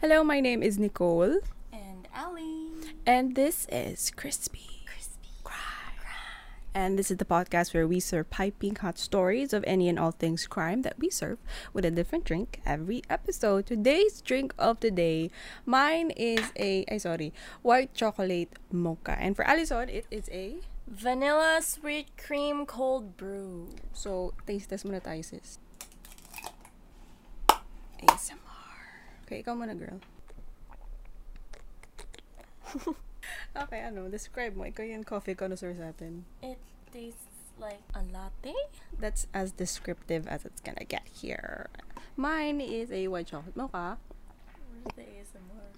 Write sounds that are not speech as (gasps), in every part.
Hello, my name is Nicole, And Ali. and this is Crispy Crispy. And this is the podcast where we serve piping hot stories of any and all things crime that we serve with a different drink every episode. Today's drink of the day, mine is a, ay sorry, white chocolate mocha. And for Alison, it is a, Vanilla sweet cream cold brew. so taste test muna tayo sis. ASMR. Okay, ikaw muna girl. (laughs) okay, ano, describe mo. Ikaw yung coffee connoisseur sa atin. It tastes like a latte. That's as descriptive as it's gonna get here. Mine is a white chocolate mocha. Where's the ASMR?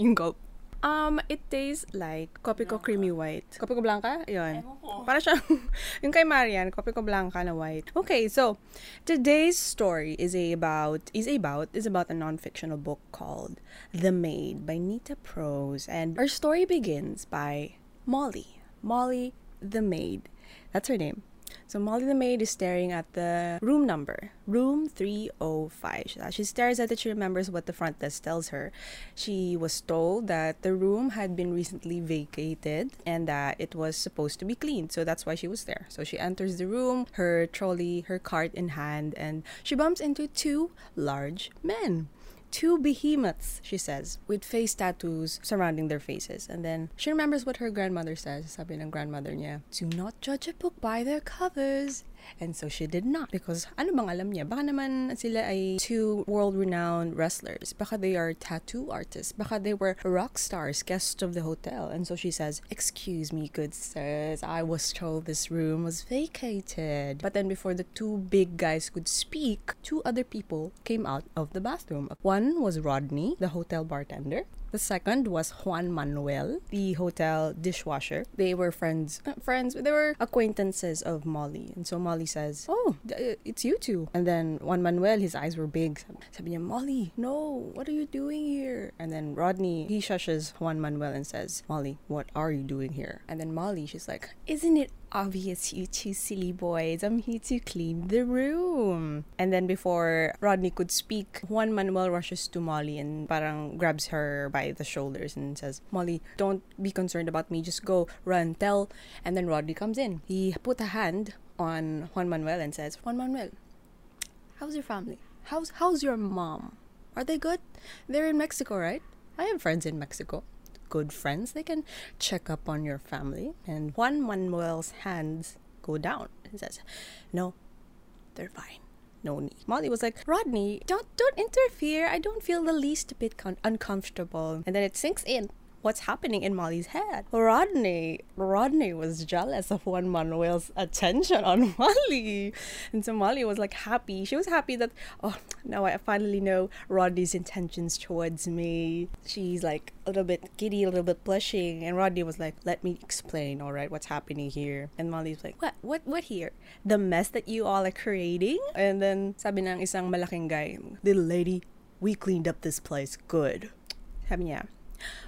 yung gulp. Um, it tastes like Kopiko creamy white. Kopiko blanca? Yun. Ewan. Para siyang, (laughs) yung kay Marian, Kopiko blanca na white. Okay, so, today's story is a about, is about, is about a non-fictional book called The Maid by Nita Prose. And our story begins by Molly. Molly the Maid. That's her name. So Molly the maid is staring at the room number, room 305. She- uh, She stares at it, she remembers what the front desk tells her. She was told that the room had been recently vacated and that it was supposed to be cleaned. So that's why she was there. So she enters the room, her trolley, her cart in hand, and she bumps into two large men two behemoths, she says, with face tattoos surrounding their faces. And then she remembers what her grandmother says. Sabi ng grandmother niya, do not judge a book by their covers. And so she did not. Because ano bang alam niya? Baka naman sila ay two world-renowned wrestlers. Baka they are tattoo artists. Baka they were rock stars, guests of the hotel. And so she says, excuse me, good sirs. I was told this room was vacated. But then before the two big guys could speak, two other people came out of the bathroom. One was Rodney, the hotel bartender. The second was Juan Manuel, the hotel dishwasher. They were friends, friends. They were acquaintances of Molly, and so Molly says, "Oh, uh, it's you two. And then Juan Manuel, his eyes were big. Sabi niya, Molly, no, what are you doing here? And then Rodney, he shushes Juan Manuel and says, Molly, what are you doing here? And then Molly, she's like, Isn't it obvious, you two silly boys? I'm here to clean the room. And then before Rodney could speak, Juan Manuel rushes to Molly and parang grabs her by the shoulders and says, Molly, don't be concerned about me. Just go, run, tell. And then Rodney comes in. He put a hand on Juan Manuel and says, Juan Manuel, how's your family? How's how's your mom? Are they good? They're in Mexico, right? I have friends in Mexico. Good friends. They can check up on your family. And Juan Manuel's hands go down He says, No, they're fine. No need. Molly was like, Rodney, don't don't interfere. I don't feel the least bit uncomfortable. And then it sinks in what's happening in Molly's head. Rodney, Rodney was jealous of Juan Manuel's attention on (laughs) Molly. And so Molly was like happy. She was happy that, oh, now I finally know Rodney's intentions towards me. She's like a little bit giddy, a little bit blushing. And Rodney was like, let me explain, all right, what's happening here. And Molly's like, what, what, what here? The mess that you all are creating? And then sabi ng isang malaking guy, little lady, we cleaned up this place good. Sabi niya,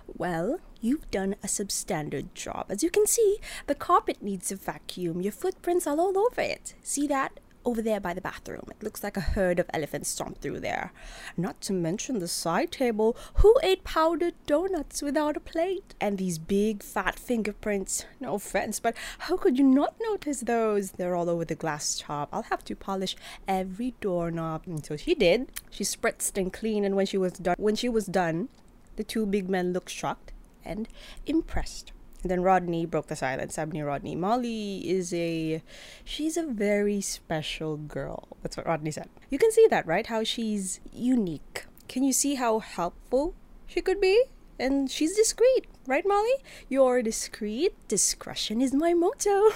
well, you've done a substandard job. As you can see, the carpet needs a vacuum. Your footprints are all over it. See that? Over there by the bathroom. It looks like a herd of elephants stomped through there. Not to mention the side table. Who ate powdered donuts without a plate? And these big fat fingerprints. No offense, but how could you not notice those? They're all over the glass top. I'll have to polish every doorknob. And so she did. She spritzed and cleaned, and when she was done, when she was done, the two big men looked shocked and impressed. And then Rodney broke the silence. Sabi Rodney, Molly is a, she's a very special girl. That's what Rodney said. You can see that, right? How she's unique. Can you see how helpful she could be? And she's discreet, right, Molly? You're discreet. Discretion is my motto.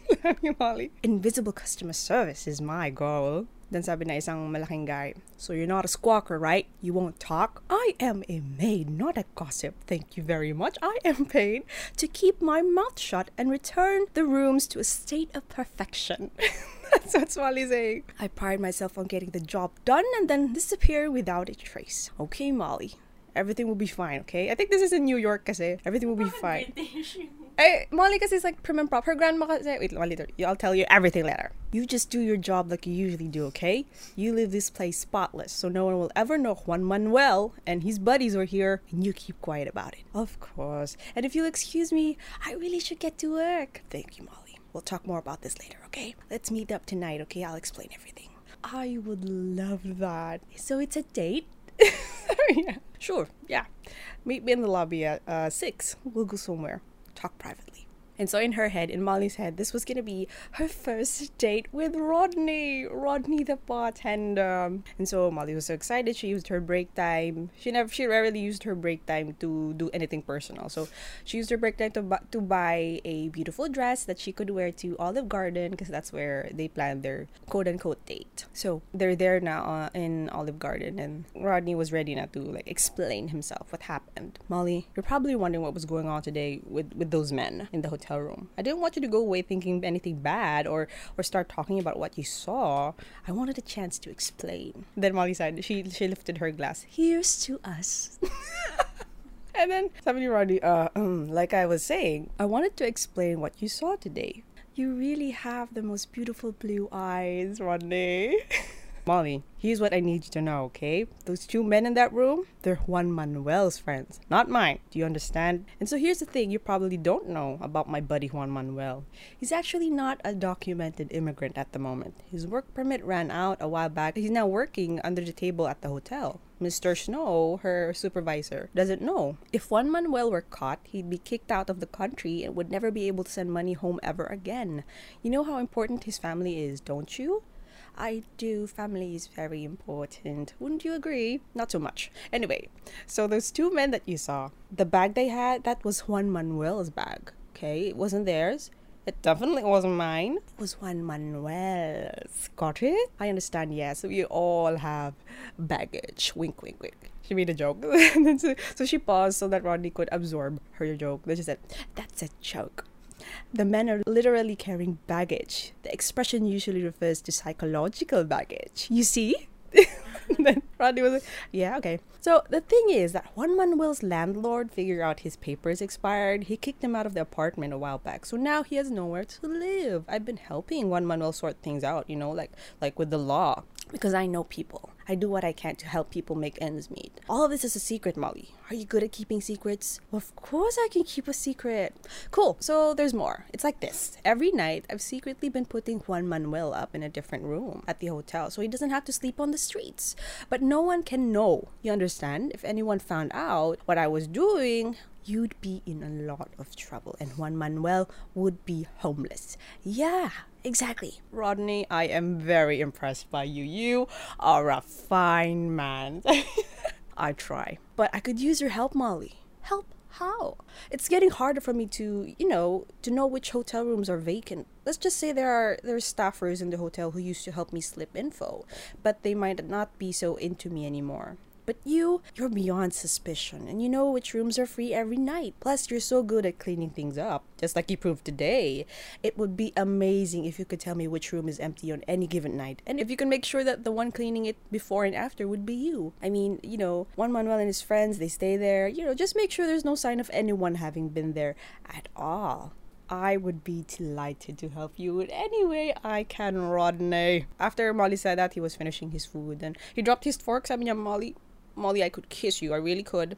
(laughs) Molly. Invisible customer service is my goal. Then sabi na isang malaking guy, So you're not a squawker, right? You won't talk? I am a maid, not a gossip. Thank you very much. I am (laughs) paid to keep my mouth shut and return the rooms to a state of perfection. (laughs) That's what Molly's saying. I pride myself on getting the job done and then disappear without a trace. Okay, Molly. Everything will be fine, okay? I think this is in New York kasi. Everything will be fine. I, Molly kasi is like prim and proper. Her grandma kasi, wait, Molly, I'll tell you everything later. You just do your job like you usually do, okay? You leave this place spotless, so no one will ever know Juan Manuel and his buddies are here, and you keep quiet about it. Of course. And if you'll excuse me, I really should get to work. Thank you, Molly. We'll talk more about this later, okay? Let's meet up tonight, okay? I'll explain everything. I would love that. So it's a date? (laughs) yeah. Sure, yeah. Meet me in the lobby at uh, 6. We'll go somewhere. Talk privately. And so in her head, in Molly's head, this was gonna be her first date with Rodney, Rodney the bartender. And so Molly was so excited. She used her break time. She never, she rarely used her break time to do anything personal. So she used her break time to to buy a beautiful dress that she could wear to Olive Garden because that's where they planned their quote unquote date. So they're there now uh, in Olive Garden, and Rodney was ready now to like explain himself what happened. Molly, you're probably wondering what was going on today with with those men in the hotel room. I didn't want you to go away thinking anything bad or or start talking about what you saw. I wanted a chance to explain. Then Molly said she she lifted her glass. Here's to us. (laughs) and then somebody Rodney, uh, um, like I was saying, I wanted to explain what you saw today. You really have the most beautiful blue eyes, Rodney. (laughs) Molly, here's what I need you to know, okay? Those two men in that room, they're Juan Manuel's friends, not mine. Do you understand? And so here's the thing you probably don't know about my buddy Juan Manuel. He's actually not a documented immigrant at the moment. His work permit ran out a while back. He's now working under the table at the hotel. Mr. Snow, her supervisor, doesn't know. If Juan Manuel were caught, he'd be kicked out of the country and would never be able to send money home ever again. You know how important his family is, don't you? I do. Family is very important. Wouldn't you agree? Not so much. Anyway, so those two men that you saw, the bag they had, that was Juan Manuel's bag. Okay, it wasn't theirs. It definitely wasn't mine. It was Juan Manuel's. Got it? I understand, yes. We all have baggage. Wink, wink, wink. She made a joke. (laughs) so, she paused so that Rodney could absorb her joke. Then she said, That's a joke. The men are literally carrying baggage. The expression usually refers to psychological baggage. You see? (laughs) then was like, yeah, okay. So the thing is that Juan Manuel's landlord figured out his papers expired. He kicked him out of the apartment a while back. So now he has nowhere to live. I've been helping Juan Manuel sort things out, you know, like like with the law. Because I know people. I do what I can to help people make ends meet. All of this is a secret, Molly. Are you good at keeping secrets? Of course I can keep a secret. Cool. So there's more. It's like this. Every night, I've secretly been putting Juan Manuel up in a different room at the hotel so he doesn't have to sleep on the streets. But no one can know. You understand? If anyone found out what I was doing, you'd be in a lot of trouble and Juan Manuel would be homeless. Yeah, exactly. Rodney, I am very impressed by you. You are a fine man. (laughs) I try. But I could use your help, Molly. Help? How? It's getting harder for me to, you know, to know which hotel rooms are vacant. Let's just say there are there are staffers in the hotel who used to help me slip info, but they might not be so into me anymore. But you, you're beyond suspicion, and you know which rooms are free every night. Plus, you're so good at cleaning things up, just like you proved today. It would be amazing if you could tell me which room is empty on any given night, and if you can make sure that the one cleaning it before and after would be you. I mean, you know, Juan Manuel and his friends, they stay there. You know, just make sure there's no sign of anyone having been there at all. I would be delighted to help you in any way I can, Rodney. After Molly said that, he was finishing his food and he dropped his fork. Sabi niya, Molly, Molly, I could kiss you. I really could.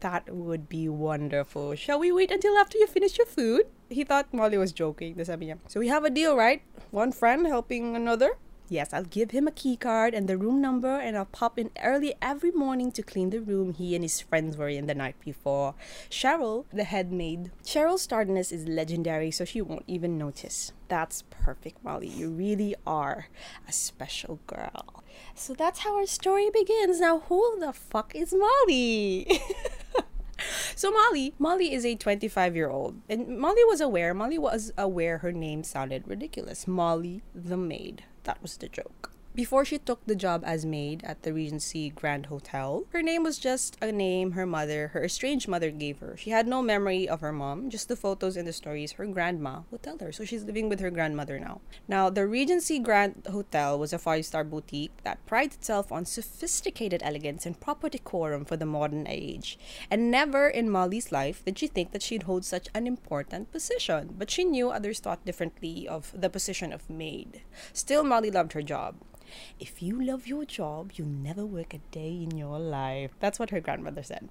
That would be wonderful. Shall we wait until after you finish your food? He thought Molly was joking. So we have a deal, right? One friend helping another? Yes, I'll give him a key card and the room number, and I'll pop in early every morning to clean the room he and his friends were in the night before. Cheryl, the head maid. Cheryl's tardiness is legendary, so she won't even notice. That's perfect, Molly. You really are a special girl. So that's how our story begins. Now, who the fuck is Molly? (laughs) So Molly, Molly is a 25 year old, and Molly was aware. Molly was aware her name sounded ridiculous. Molly the maid. That was the joke. Before she took the job as maid at the Regency Grand Hotel, her name was just a name her mother, her estranged mother, gave her. She had no memory of her mom, just the photos and the stories her grandma would tell her. So she's living with her grandmother now. Now, the Regency Grand Hotel was a five star boutique that prides itself on sophisticated elegance and proper decorum for the modern age. And never in Molly's life did she think that she'd hold such an important position. But she knew others thought differently of the position of maid. Still, Molly loved her job. If you love your job, you'll never work a day in your life. That's what her grandmother said.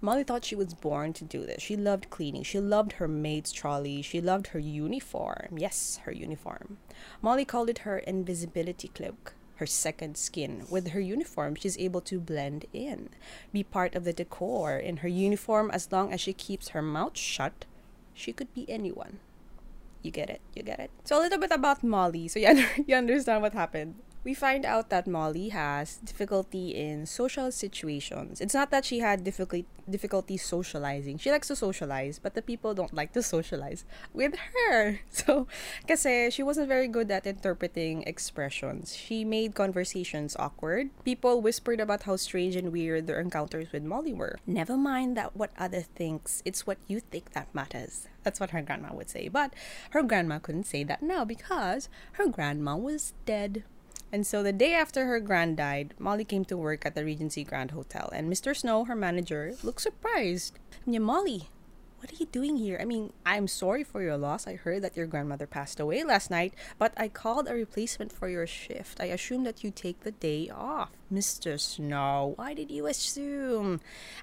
Molly thought she was born to do this. She loved cleaning. She loved her maid's trolley. She loved her uniform. Yes, her uniform. Molly called it her invisibility cloak, her second skin. With her uniform, she's able to blend in, be part of the decor. In her uniform, as long as she keeps her mouth shut, she could be anyone. You get it? You get it? So a little bit about Molly, so you, (laughs) you understand what happened we find out that Molly has difficulty in social situations. It's not that she had difficulty difficulty socializing. She likes to socialize, but the people don't like to (laughs) socialize with her. (laughs) So, kasi she wasn't very good at interpreting expressions. She made conversations awkward. People whispered about how strange and weird their encounters with Molly were. Never mind that what other thinks, it's what you think that matters. That's what her grandma would say. But her grandma couldn't say that now because her grandma was dead. And so the day after her grand died, Molly came to work at the Regency Grand Hotel, and Mr. Snow, her manager, looked surprised. Yeah, Molly, what are you doing here? I mean, I'm sorry for your loss. I heard that your grandmother passed away last night, but I called a replacement for your shift. I assume that you take the day off. Mr. Snow, why did you assume?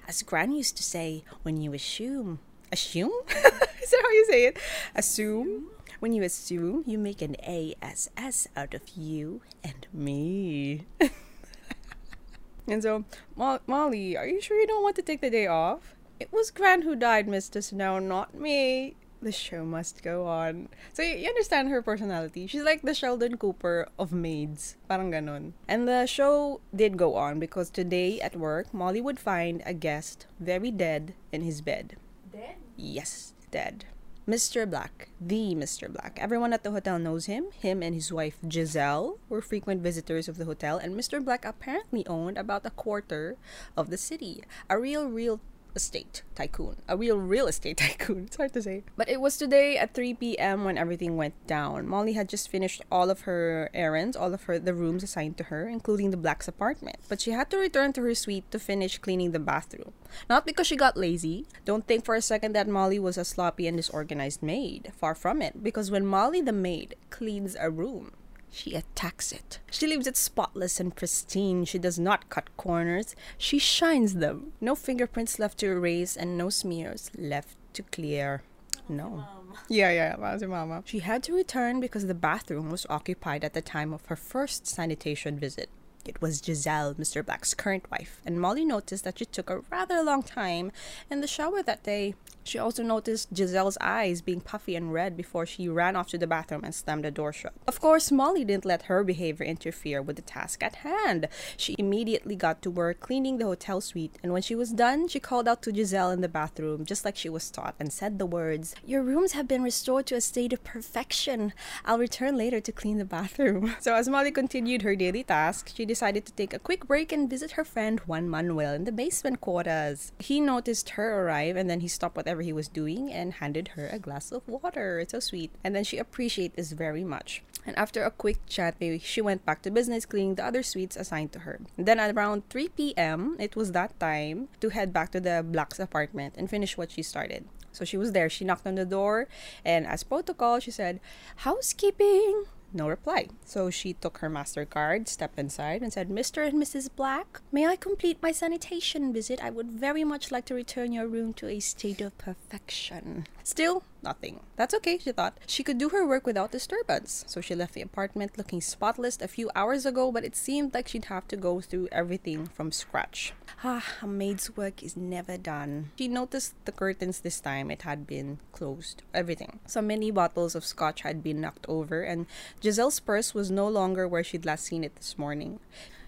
As Gran used to say, when you assume. Assume? (laughs) Is that how you say it? Assume? When you assume, you make an ASS out of you and me. (laughs) and so, Mo- Molly, are you sure you don't want to take the day off? It was Gran who died, Mr. Snow, not me. The show must go on. So, you, you understand her personality. She's like the Sheldon Cooper of maids. Parang ganon. And the show did go on because today at work, Molly would find a guest very dead in his bed. Dead? Yes, dead. Mr. Black, the Mr. Black. Everyone at the hotel knows him. Him and his wife Giselle were frequent visitors of the hotel, and Mr. Black apparently owned about a quarter of the city. A real, real estate tycoon. A real real estate (laughs) tycoon. It's hard to say. But it was today at 3 p.m. when everything went down. Molly had just finished all of her errands, all of her the rooms assigned to her, including the Black's apartment. But she had to return to her suite to finish cleaning the bathroom. Not because she got lazy. Don't think for a second that Molly was a sloppy and disorganized maid. Far from it. Because when Molly the maid cleans a room, she attacks it. She leaves it spotless and pristine. She does not cut corners. She shines them. No fingerprints left to erase and no smears left to clear. No. Yeah, yeah, Mama. Mama. She had to return because the bathroom was occupied at the time of her first sanitation visit. It was Giselle, Mr. Black's current wife, and Molly noticed that she took a rather long time in the shower that day. She also noticed Giselle's eyes being puffy and red before she ran off to the bathroom and slammed the door shut. Of course, Molly didn't let her behavior interfere with the task at hand. She immediately got to work cleaning the hotel suite, and when she was done, she called out to Giselle in the bathroom, just like she was taught, and said the words, Your rooms have been restored to a state of perfection. I'll return later to clean the bathroom. (laughs) So, as Molly continued her daily task, she decided to take a quick break and visit her friend Juan Manuel in the basement quarters. He noticed her arrive, and then he stopped whatever whatever he was doing and handed her a glass of water. It's so sweet. And then she appreciated this very much. And after a quick chat, she went back to business cleaning the other suites assigned to her. And then around 3 p.m., it was that time to head back to the Black's apartment and finish what she started. So she was there. She knocked on the door, and as protocol, she said, Housekeeping. No reply. So she took her MasterCard, stepped inside, and said, Mr. and Mrs. Black, may I complete my sanitation visit? I would very much like to return your room to a state of perfection. Still, nothing. That's okay, she thought. She could do her work without disturbance. So she left the apartment looking spotless a few hours ago, but it seemed like she'd have to go through everything from scratch. Ah, a maid's work is never done. She noticed the curtains this time, it had been closed. Everything. So many bottles of scotch had been knocked over, and Giselle's purse was no longer where she'd last seen it this morning.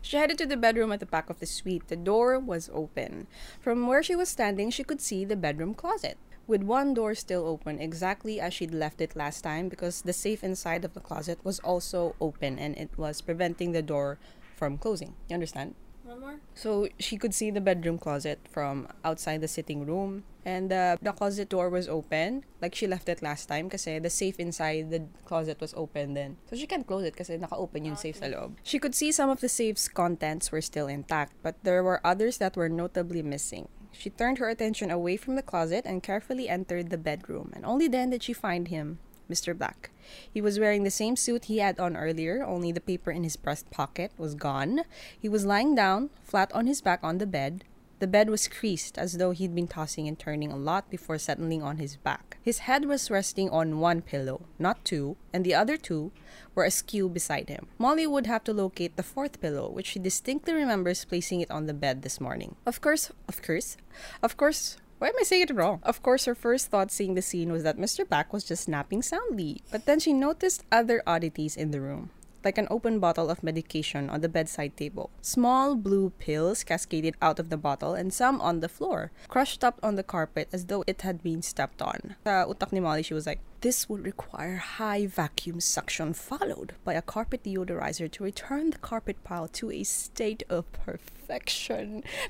She headed to the bedroom at the back of the suite. The door was open. From where she was standing, she could see the bedroom closet. With one door still open, exactly as she'd left it last time, because the safe inside of the closet was also open and it was preventing the door from closing. You understand? One more? So she could see the bedroom closet from outside the sitting room. And uh, the closet door was open, like she left it last time kasi the safe inside the closet was open then. So she can't close it kasi naka-open yung safe sa loob. She could see some of the safe's contents were still intact, but there were others that were notably missing. She turned her attention away from the closet and carefully entered the bedroom, and only then did she find him, Mr. Black. He was wearing the same suit he had on earlier, only the paper in his breast pocket was gone. He was lying down, flat on his back on the bed. The bed was creased as though he'd been tossing and turning a lot before settling on his back. His head was resting on one pillow, not two, and the other two were askew beside him. Molly would have to locate the fourth pillow, which she distinctly remembers placing it on the bed this morning. Of course, of course, of course, why am I saying it wrong? Of course, her first thought seeing the scene was that Mr. Black was just napping soundly. But then she noticed other oddities in the room like an open bottle of medication on the bedside table. Small blue pills cascaded out of the bottle and some on the floor, crushed up on the carpet as though it had been stepped on. Sa utak ni Molly, she was like, this would require high vacuum suction followed by a carpet deodorizer to return the carpet pile to a state of perfection.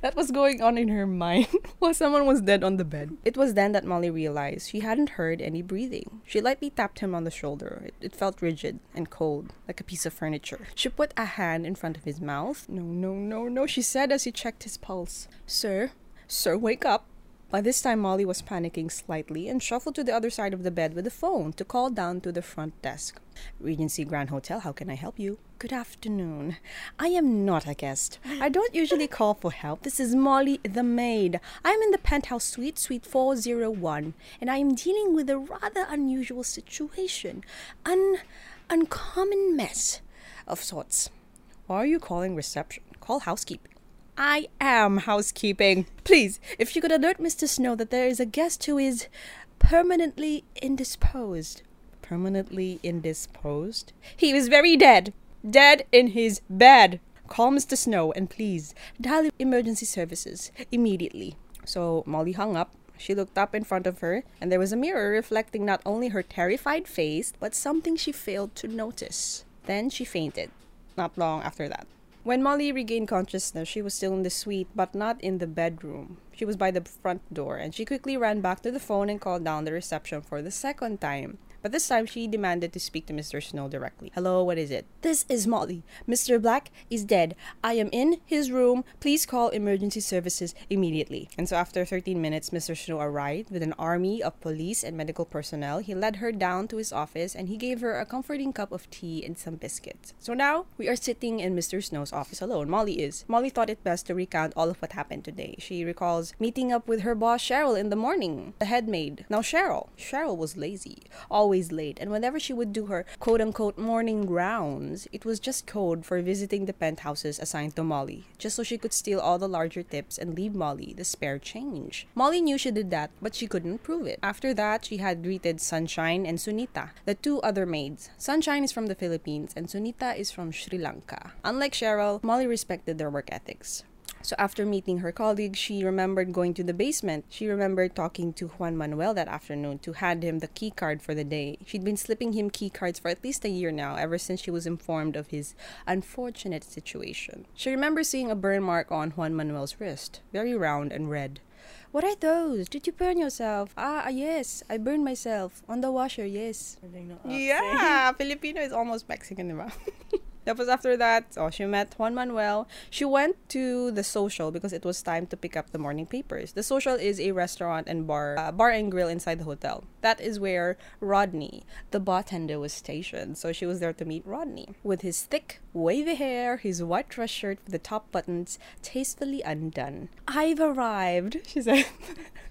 That was going on in her mind (laughs) while someone was dead on the bed. It was then that Molly realized she hadn't heard any breathing. She lightly tapped him on the shoulder. It, it felt rigid and cold, like a piece of furniture. She put a hand in front of his mouth. No, no, no, no, she said as he checked his pulse. Sir, sir, wake up. By this time, Molly was panicking slightly and shuffled to the other side of the bed with the phone to call down to the front desk. Regency Grand Hotel, how can I help you? Good afternoon. I am not a guest. I don't usually call for help. This is Molly the maid. I am in the penthouse suite, suite 401, and I am dealing with a rather unusual situation. An uncommon mess of sorts. Why are you calling reception? Call housekeeping. I am housekeeping. Please, if you could alert Mr. Snow that there is a guest who is permanently indisposed. Permanently indisposed? He is very dead. Dead in his bed. Call Mr. Snow and please dial emergency services immediately. So Molly hung up. She looked up in front of her, and there was a mirror reflecting not only her terrified face, but something she failed to notice. Then she fainted, not long after that. When Molly regained consciousness, she was still in the suite, but not in the bedroom. She was by the front door, and she quickly ran back to the phone and called down the reception for the second time. But this time she demanded to speak to Mr. Snow directly. Hello, what is it? This is Molly. Mr. Black is dead. I am in his room. Please call emergency services immediately. And so after 13 minutes, Mr. Snow arrived with an army of police and medical personnel. He led her down to his office and he gave her a comforting cup of tea and some biscuits. So now we are sitting in Mr. Snow's office alone. Molly is. Molly thought it best to recount all of what happened today. She recalls meeting up with her boss Cheryl in the morning, the head maid. Now Cheryl, Cheryl was lazy, always late, and whenever she would do her quote unquote morning rounds, it was just code for visiting the penthouses assigned to Molly, just so she could steal all the larger tips and leave Molly the spare change. Molly knew she did that, but she couldn't prove it. After that, she had greeted Sunshine and Sunita, the two other maids. Sunshine is from the Philippines and Sunita is from Sri Lanka. Unlike Cheryl, Molly respected their work ethics. So after meeting her colleague, she remembered going to the basement. She remembered talking to Juan Manuel that afternoon to hand him the key card for the day. She'd been slipping him key cards for at least a year now, ever since she was informed of his unfortunate situation. She remembers seeing a burn mark on Juan Manuel's wrist, very round and red. What are those? Did you burn yourself? Ah, ah, yes. I burned myself. On the washer, yes. Yeah, Filipino is almost Mexican, diba? (laughs) Tapos after that, oh, she met Juan Manuel. She went to the social because it was time to pick up the morning papers. The social is a restaurant and bar, uh, bar and grill inside the hotel. That is where Rodney, the bartender, was stationed. So she was there to meet Rodney with his thick, wavy hair, his white dress shirt with the top buttons tastefully undone. I've arrived, she said.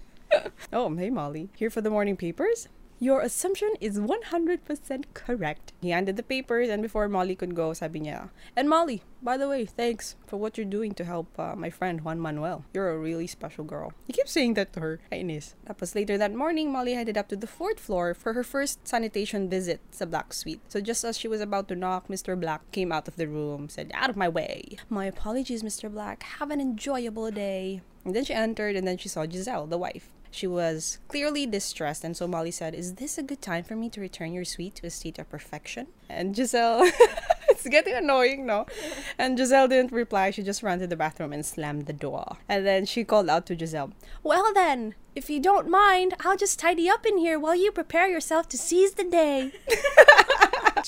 (laughs) oh, hey Molly, here for the morning papers? Your assumption is 100% correct. He handed the papers and before Molly could go, sabi niya, And Molly, by the way, thanks for what you're doing to help uh, my friend Juan Manuel. You're a really special girl. He keeps saying that to her. Kainis. Tapos later that morning, Molly headed up to the fourth floor for her first sanitation visit sa Black Suite. So just as she was about to knock, Mr. Black came out of the room, said, Out of my way. My apologies, Mr. Black. Have an enjoyable day. And then she entered and then she saw Giselle, the wife. She was clearly distressed, and so Molly said, Is this a good time for me to return your suite to a state of perfection? And Giselle, (laughs) it's getting annoying, no? And Giselle didn't reply. She just ran to the bathroom and slammed the door. And then she called out to Giselle, Well then, if you don't mind, I'll just tidy up in here while you prepare yourself to seize the day. (laughs)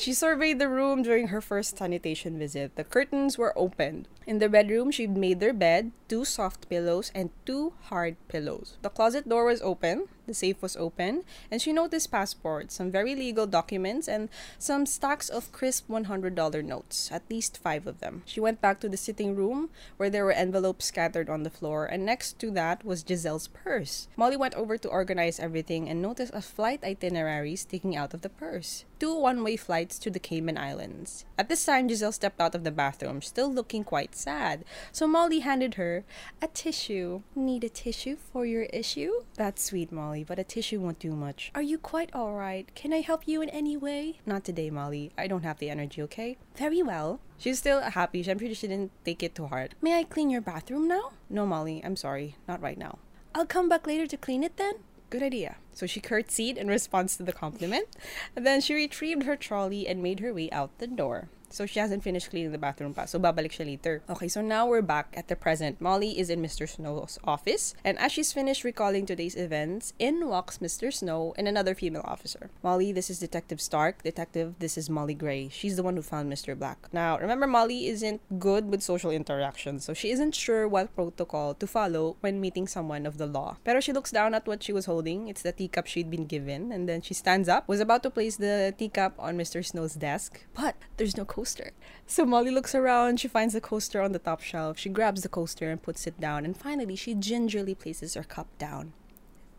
She surveyed the room during her first sanitation visit. The curtains were opened. In the bedroom, she'd made their bed, two soft pillows, and two hard pillows. The closet door was open, the safe was open, and she noticed passports, some very legal documents, and some stacks of crisp $100 notes, at least five of them. She went back to the sitting room where there were envelopes scattered on the floor, and next to that was Giselle's purse. Molly went over to organize everything and noticed a flight itinerary sticking out of the purse. Two one way flights to the Cayman Islands. At this time, Giselle stepped out of the bathroom, still looking quite sad. So Molly handed her a tissue. Need a tissue for your issue? That's sweet, Molly, but a tissue won't do much. Are you quite alright? Can I help you in any way? Not today, Molly. I don't have the energy, okay? Very well. She's still happy. I'm pretty sure she didn't take it too hard. May I clean your bathroom now? No, Molly, I'm sorry. Not right now. I'll come back later to clean it then. Good idea. So she curtsied in response to the compliment. And (laughs) then she retrieved her trolley and made her way out the door. So she hasn't finished cleaning the bathroom pa. So babalik siya later. Okay, so now we're back at the present. Molly is in Mr. Snow's office. And as she's finished recalling today's events, in walks Mr. Snow and another female officer. Molly, this is Detective Stark. Detective, this is Molly Gray. She's the one who found Mr. Black. Now, remember, Molly isn't good with social interactions. So she isn't sure what protocol to follow when meeting someone of the law. Pero she looks down at what she was holding. It's the teacup she'd been given. And then she stands up, was about to place the teacup on Mr. Snow's desk. But there's no coaster. So Molly looks around, she finds the coaster on the top shelf. She grabs the coaster and puts it down, and finally she gingerly places her cup down.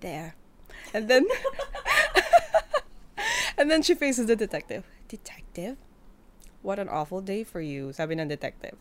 There. And then (laughs) And then she faces the detective. Detective? What an awful day for you, sabi ng detective.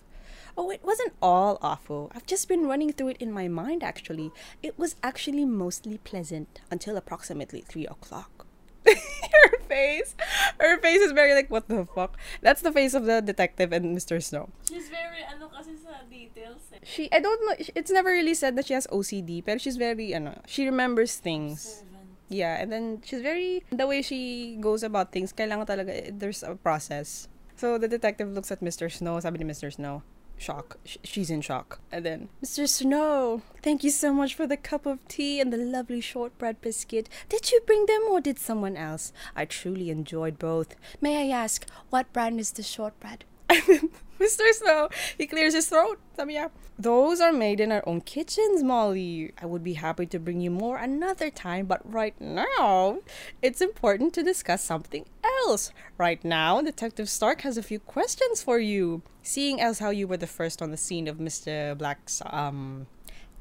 Oh, it wasn't all awful. I've just been running through it in my mind, actually. It was actually mostly pleasant until approximately 3 o'clock. (laughs) her face. Her face is very like, what the fuck? That's the face of the detective and Mr. Snow. She's very, ano kasi sa details eh. She, I don't know, it's never really said that she has OCD, but she's very, ano, she remembers things. Yeah, and then she's very, the way she goes about things, kailangan talaga, eh, there's a process. So the detective looks at Mr. Snow, sabi ni Mr. Snow, shock. Sh- she's in shock. And then, Mr. Snow, thank you so much for the cup of tea and the lovely shortbread biscuit. Did you bring them or did someone else? I truly enjoyed both. May I ask, what brand is the shortbread? (laughs) (laughs) Mr. Snow, he clears his throat. Sabi niya, those are made in our own kitchens, Molly. I would be happy to bring you more another time, but right now, it's important to discuss something else. Right now, Detective Stark has a few questions for you. Seeing as how you were the first on the scene of Mr. Black's, um,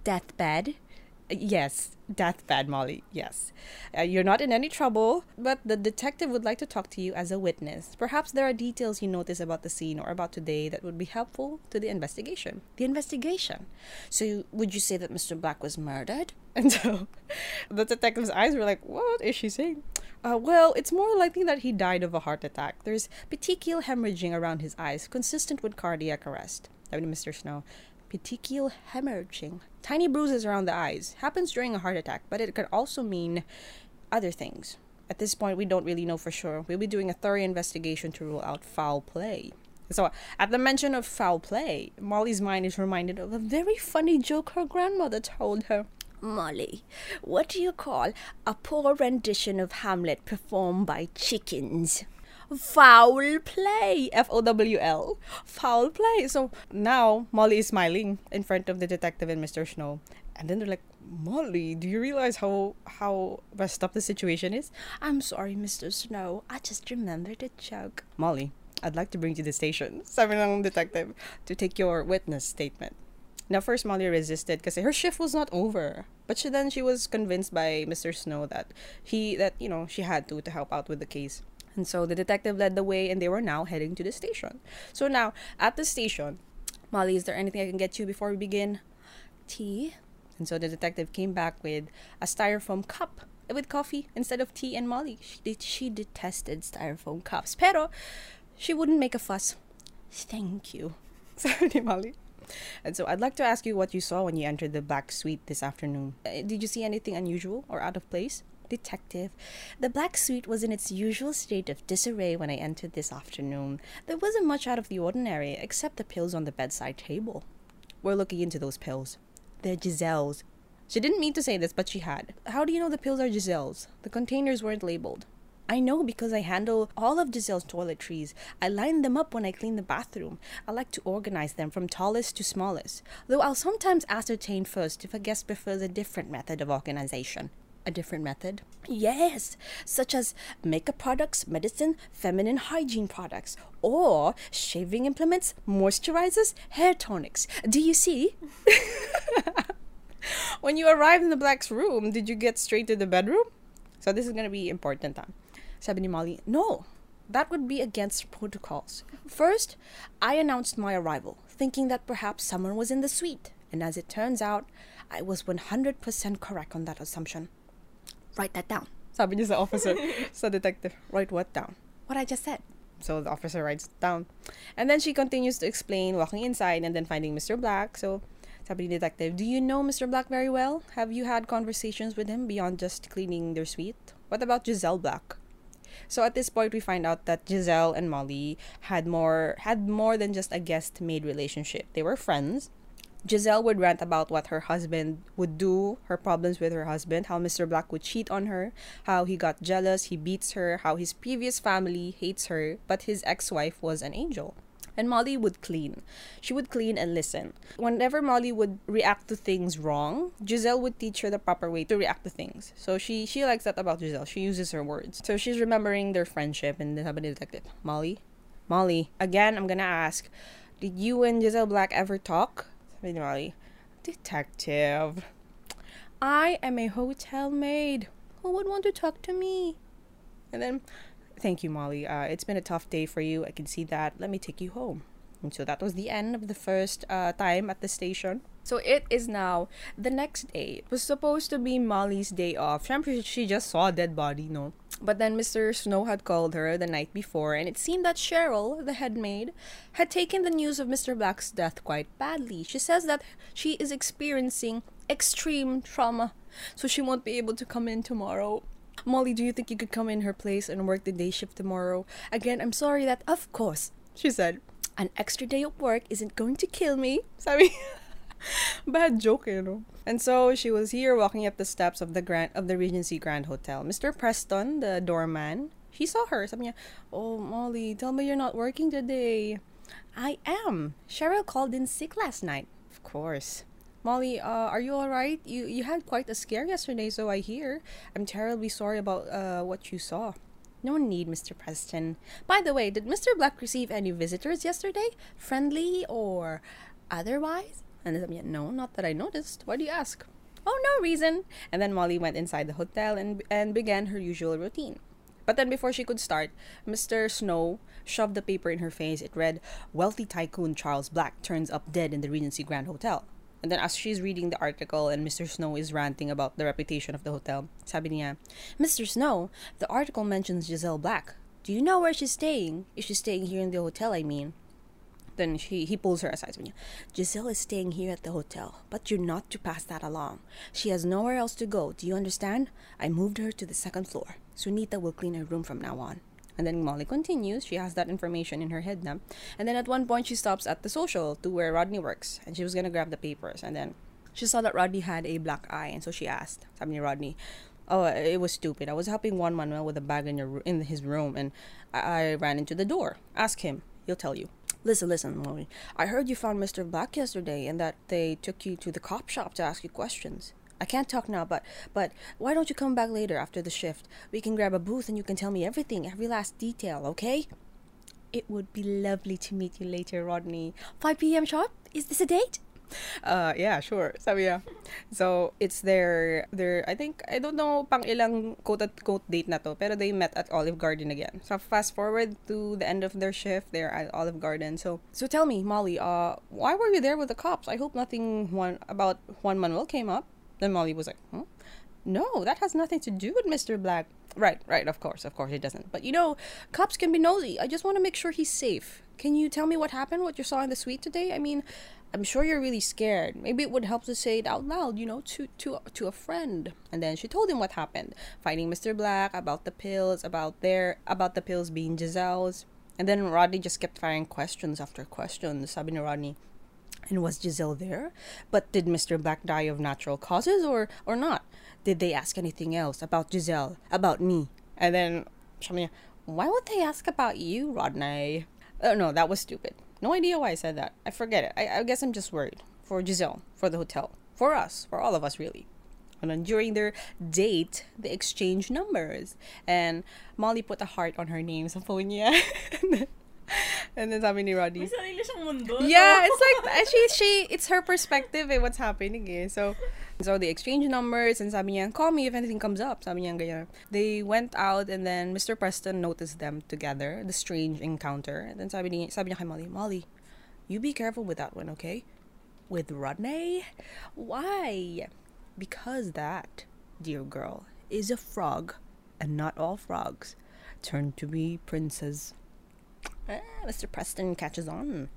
deathbed. Yes, deathbed, Molly. Yes. Uh, you're not in any trouble, but the detective would like to talk to you as a witness. Perhaps there are details you notice about the scene or about today that would be helpful to the investigation. The investigation. So, would you say that Mr. Black was murdered? (laughs) And so, the detective's eyes were like, What is she saying? Uh, well, it's more likely that he died of a heart attack. There's petechial hemorrhaging around his eyes, consistent with cardiac arrest. Sabi ni Mr. Snow, petechial hemorrhaging. Tiny bruises around the eyes. Happens during a heart attack, but it could also mean other things. At this point, we don't really know for sure. We'll be doing a thorough investigation to rule out foul play. So, at the mention of foul play, Molly's mind is reminded of a very funny joke her grandmother told her. Molly, what do you call a poor rendition of Hamlet performed by chickens? Foul play. F O W L. Foul play. So now Molly is smiling in front of the detective and Mr. Snow. And then they're like, Molly, do you realize how how messed up the situation is? I'm sorry, Mr. Snow. I just remembered a joke. Molly, I'd like to bring you to the station, (laughs) sabi ng detective, to take your witness statement. Now, first, Molly resisted because her shift was not over. But she, then she was convinced by Mr. Snow that he that you know she had to to help out with the case. And so the detective led the way, and they were now heading to the station. So now at the station, Molly, is there anything I can get you before we begin? Tea. And so the detective came back with a styrofoam cup with coffee instead of tea and Molly. She did she detested styrofoam cups. Pero she wouldn't make a fuss. Thank you. (laughs) Ni Molly. And so I'd like to ask you what you saw when you entered the Black Suite this afternoon. Uh, did you see anything unusual or out of place? Detective, the Black Suite was in its usual state of disarray when I entered this afternoon. There wasn't much out of the ordinary, except the pills on the bedside table. We're looking into those pills. They're Giselle's. She didn't mean to say this, but she had. How do you know the pills are Giselle's? The containers weren't labeled. I know because I handle all of Giselle's toiletries. I line them up when I clean the bathroom. I like to organize them from tallest to smallest, though I'll sometimes ascertain first if a guest prefers a different method of organization. A different method? Yes, such as makeup products, medicine, feminine hygiene products, or shaving implements, moisturizers, hair tonics. Do you see? (laughs) when you arrived in the Black's room, did you get straight to the bedroom? So this is gonna be important, huh? Sabi Molly, no, that would be against protocols. First, I announced my arrival, thinking that perhaps someone was in the suite, and as it turns out, I was 100% correct on that assumption. Write that down. Sabi niya sa officer, sa detective, write what down? What I just said. So the officer writes down. And then she continues to explain, walking inside and then finding Mr. Black. So sabi ni detective, do you know Mr. Black very well? Have you had conversations with him beyond just cleaning their suite? What about Giselle Black? So at this point, we find out that Giselle and Molly had more had more than just a guest maid relationship. They were friends. Giselle would rant about what her husband would do, her problems with her husband, how Mr. Black would cheat on her, how he got jealous, he beats her, how his previous family hates her, but his ex wife was an angel and Molly would clean. She would clean and listen. Whenever Molly would react to things wrong, Giselle would teach her the proper way to react to things. So she she likes that about Giselle. She uses her words. So she's remembering their friendship and then ni detective, Molly, Molly, again, I'm gonna ask, did you and Giselle Black ever talk? Sabi Molly, detective. I am a hotel maid. Who would want to talk to me? And then Thank you, Molly. Uh, it's been a tough day for you. I can see that. Let me take you home. And so that was the end of the first uh, time at the station. So it is now the next day. It was supposed to be Molly's day off. She just saw a dead body, no? But then Mr. Snow had called her the night before, and it seemed that Cheryl, the head maid, had taken the news of Mr. Black's death quite badly. She says that she is experiencing extreme trauma, so she won't be able to come in tomorrow. Molly, do you think you could come in her place and work the day shift tomorrow? Again, I'm sorry that, of course, she said, an extra day of work isn't going to kill me. Sorry. (laughs) (laughs) Bad joke, you know. And so she was here walking up the steps of the Grand of the Regency Grand Hotel. Mr. Preston, the doorman, he saw her. Sabi niya, Oh, Molly, tell me you're not working today. I am. Cheryl called in sick last night. Of course. Molly, uh, are you all right? You you had quite a scare yesterday, so I hear. I'm terribly sorry about uh, what you saw. No need, Mr. Preston. By the way, did Mr. Black receive any visitors yesterday? Friendly or otherwise? And I'm sabi no, not that I noticed. Why do you ask? Oh, no reason. And then Molly went inside the hotel and and began her usual routine. But then before she could start, Mr. Snow shoved the paper in her face. It read, Wealthy tycoon Charles Black turns up dead in the Regency Grand Hotel. And then as she's reading the article and Mr. Snow is ranting about the reputation of the hotel, sabi niya, Mr. Snow, the article mentions Giselle Black. Do you know where she's staying? Is she staying here in the hotel, I mean? Then she, he pulls her aside. Giselle is staying here at the hotel, but you're not to pass that along. She has nowhere else to go, do you understand? I moved her to the second floor. Sunita will clean her room from now on. And then Molly continues. She has that information in her head now. And then at one point, she stops at the social to where Rodney works. And she was going to grab the papers. And then she saw that Rodney had a black eye. And so she asked, sabi Rodney, oh, it was stupid. I was helping Juan Manuel with a bag in, your, in his room. And I, I ran into the door. Ask him. He'll tell you. Listen, listen, Molly. I heard you found Mr. Black yesterday and that they took you to the cop shop to ask you questions. I can't talk now, but but why don't you come back later after the shift? We can grab a booth and you can tell me everything, every last detail, okay? It would be lovely to meet you later, Rodney. 5 p.m. sharp? Is this a date? (laughs) Uh, yeah, sure. Sabi niya. So, it's their, their, I think, I don't know pang ilang quote-unquote date na to, pero they met at Olive Garden again. So, fast forward to the end of their shift, they're at Olive Garden. So, so tell me, Molly, uh, why were you there with the cops? I hope nothing one about Juan Manuel came up. Then Molly was like, huh? No, that has nothing to do with Mr. Black. Right, right, of course, of course it doesn't. But you know, cops can be nosy. I just want to make sure he's safe. Can you tell me what happened, what you saw in the suite today? I mean, I'm sure you're really scared. Maybe it would help to say it out loud, you know, to to to a friend. And then she told him what happened, finding Mr. Black about the pills, about their about the pills being Giselle's. And then Rodney just kept firing questions after questions. Sabi ni Rodney, and was Giselle there? But did Mr. Black die of natural causes or or not? Did they ask anything else about Giselle, about me? And then sabi why would they ask about you, Rodney? Oh no, that was stupid. No idea why I said that. I forget it. I, I guess I'm just worried for Giselle, for the hotel, for us, for all of us, really. And then during their date, they exchanged numbers. And Molly put a heart on her name sa phone niya. (laughs) and, then, and then sabi ni Rodney, May sarili siyang mundo. yeah, it's like she she it's her perspective eh, what's happening eh. So so they exchange numbers and sabi niya, call me if anything comes up. Sabi niya ganyan. They went out and then Mr. Preston noticed them together, the strange encounter. And then sabi niya, sabi niya kay Molly, Molly, you be careful with that one, okay? With Rodney? Why? Because that, dear girl, is a frog, and not all frogs turn to be princes. Ah, Mr. Preston catches on.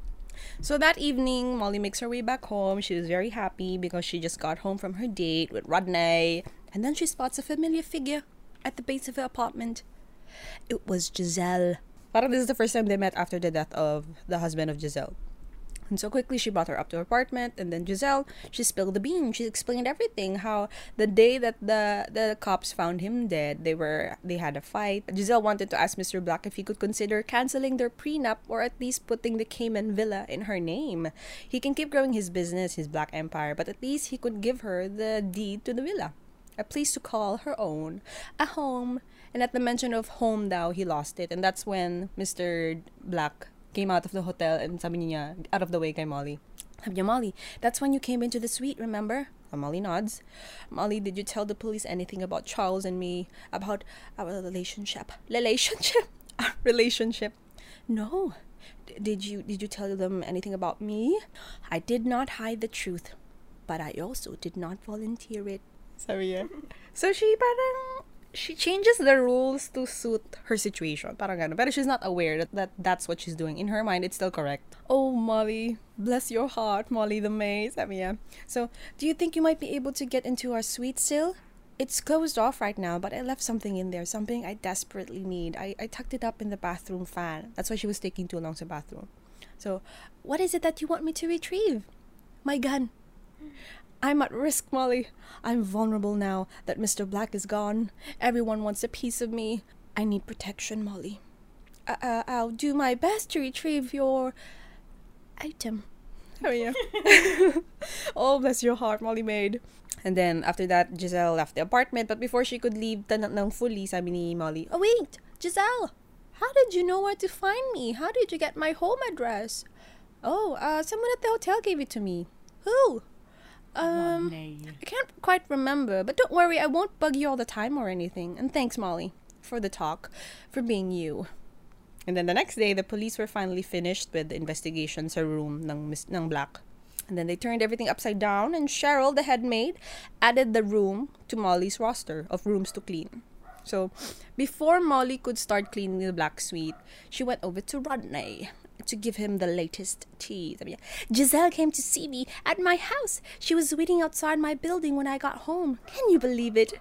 So that evening, Molly makes her way back home. She was very happy because she just got home from her date with Rodney. And then she spots a familiar figure at the base of her apartment. It was Giselle. Parang this is the first time they met after the death of the husband of Giselle. And so quickly she brought her up to her apartment and then Giselle, she spilled the beans. She explained everything. How the day that the the cops found him dead, they were they had a fight. Giselle wanted to ask Mr. Black if he could consider canceling their prenup or at least putting the Cayman Villa in her name. He can keep growing his business, his black empire, but at least he could give her the deed to the villa. A place to call her own, a home. And at the mention of home now, he lost it. And that's when Mr. Black came out of the hotel and sabi niya, out of the way kay Molly. Sabi niya, Molly, that's when you came into the suite, remember? And Molly nods. Molly, did you tell the police anything about Charles and me? About our relationship? Relationship? (laughs) Our relationship? No. D- did you did you tell them anything about me? I did not hide the truth, but I also did not volunteer it. Sabi niya. So she parang she changes the rules to suit her situation. Parang ganun. Pero she's not aware that, that that's what she's doing. In her mind, it's still correct. Oh, Molly. Bless your heart, Molly the maid. Sabi niya. So, do you think you might be able to get into our suite still? It's closed off right now, but I left something in there. Something I desperately need. I, I tucked it up in the bathroom fan. That's why she was taking too long sa bathroom. So, what is it that you want me to retrieve? My gun. I'm at risk, Molly. I'm vulnerable now that Mr. Black is gone. Everyone wants a piece of me. I need protection, Molly. Uh, uh, I'll do my best to retrieve your item. Oh yeah. oh bless your heart, Molly maid. And then after that, Giselle left the apartment. But before she could leave tan- ng fully, sabi ni Molly, Oh wait, Giselle, how did you know where to find me? How did you get my home address? Oh, uh, someone at the hotel gave it to me. Who? Um, I can't quite remember, but don't worry, I won't bug you all the time or anything. And thanks, Molly, for the talk, for being you. And then the next day, the police were finally finished with the investigation sa room ng, Miss- ng Black. And then they turned everything upside down, and Cheryl, the head maid, added the room to Molly's roster of rooms to clean. So, before Molly could start cleaning the Black Suite, she went over to Rodney to give him the latest tea. Sabi niya, Giselle came to see me at my house. She was waiting outside my building when I got home. Can you believe it?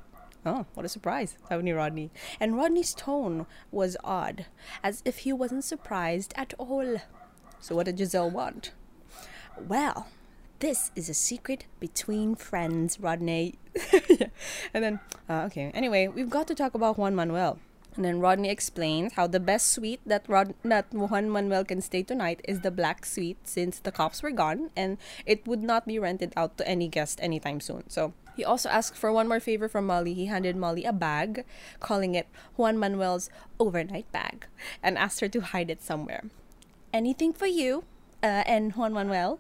Oh, what a surprise, sabi ni Rodney. And Rodney's tone was odd, as if he wasn't surprised at all. So what did Giselle want? Well, this is a secret between friends, Rodney. (laughs) And then, uh, okay. Anyway, we've got to talk about Juan Manuel. And then Rodney explains how the best suite that Rod that Juan Manuel can stay tonight is the black suite since the cops were gone and it would not be rented out to any guest anytime soon. So he also asked for one more favor from Molly. He handed Molly a bag, calling it Juan Manuel's overnight bag, and asked her to hide it somewhere. Anything for you, uh, and Juan Manuel.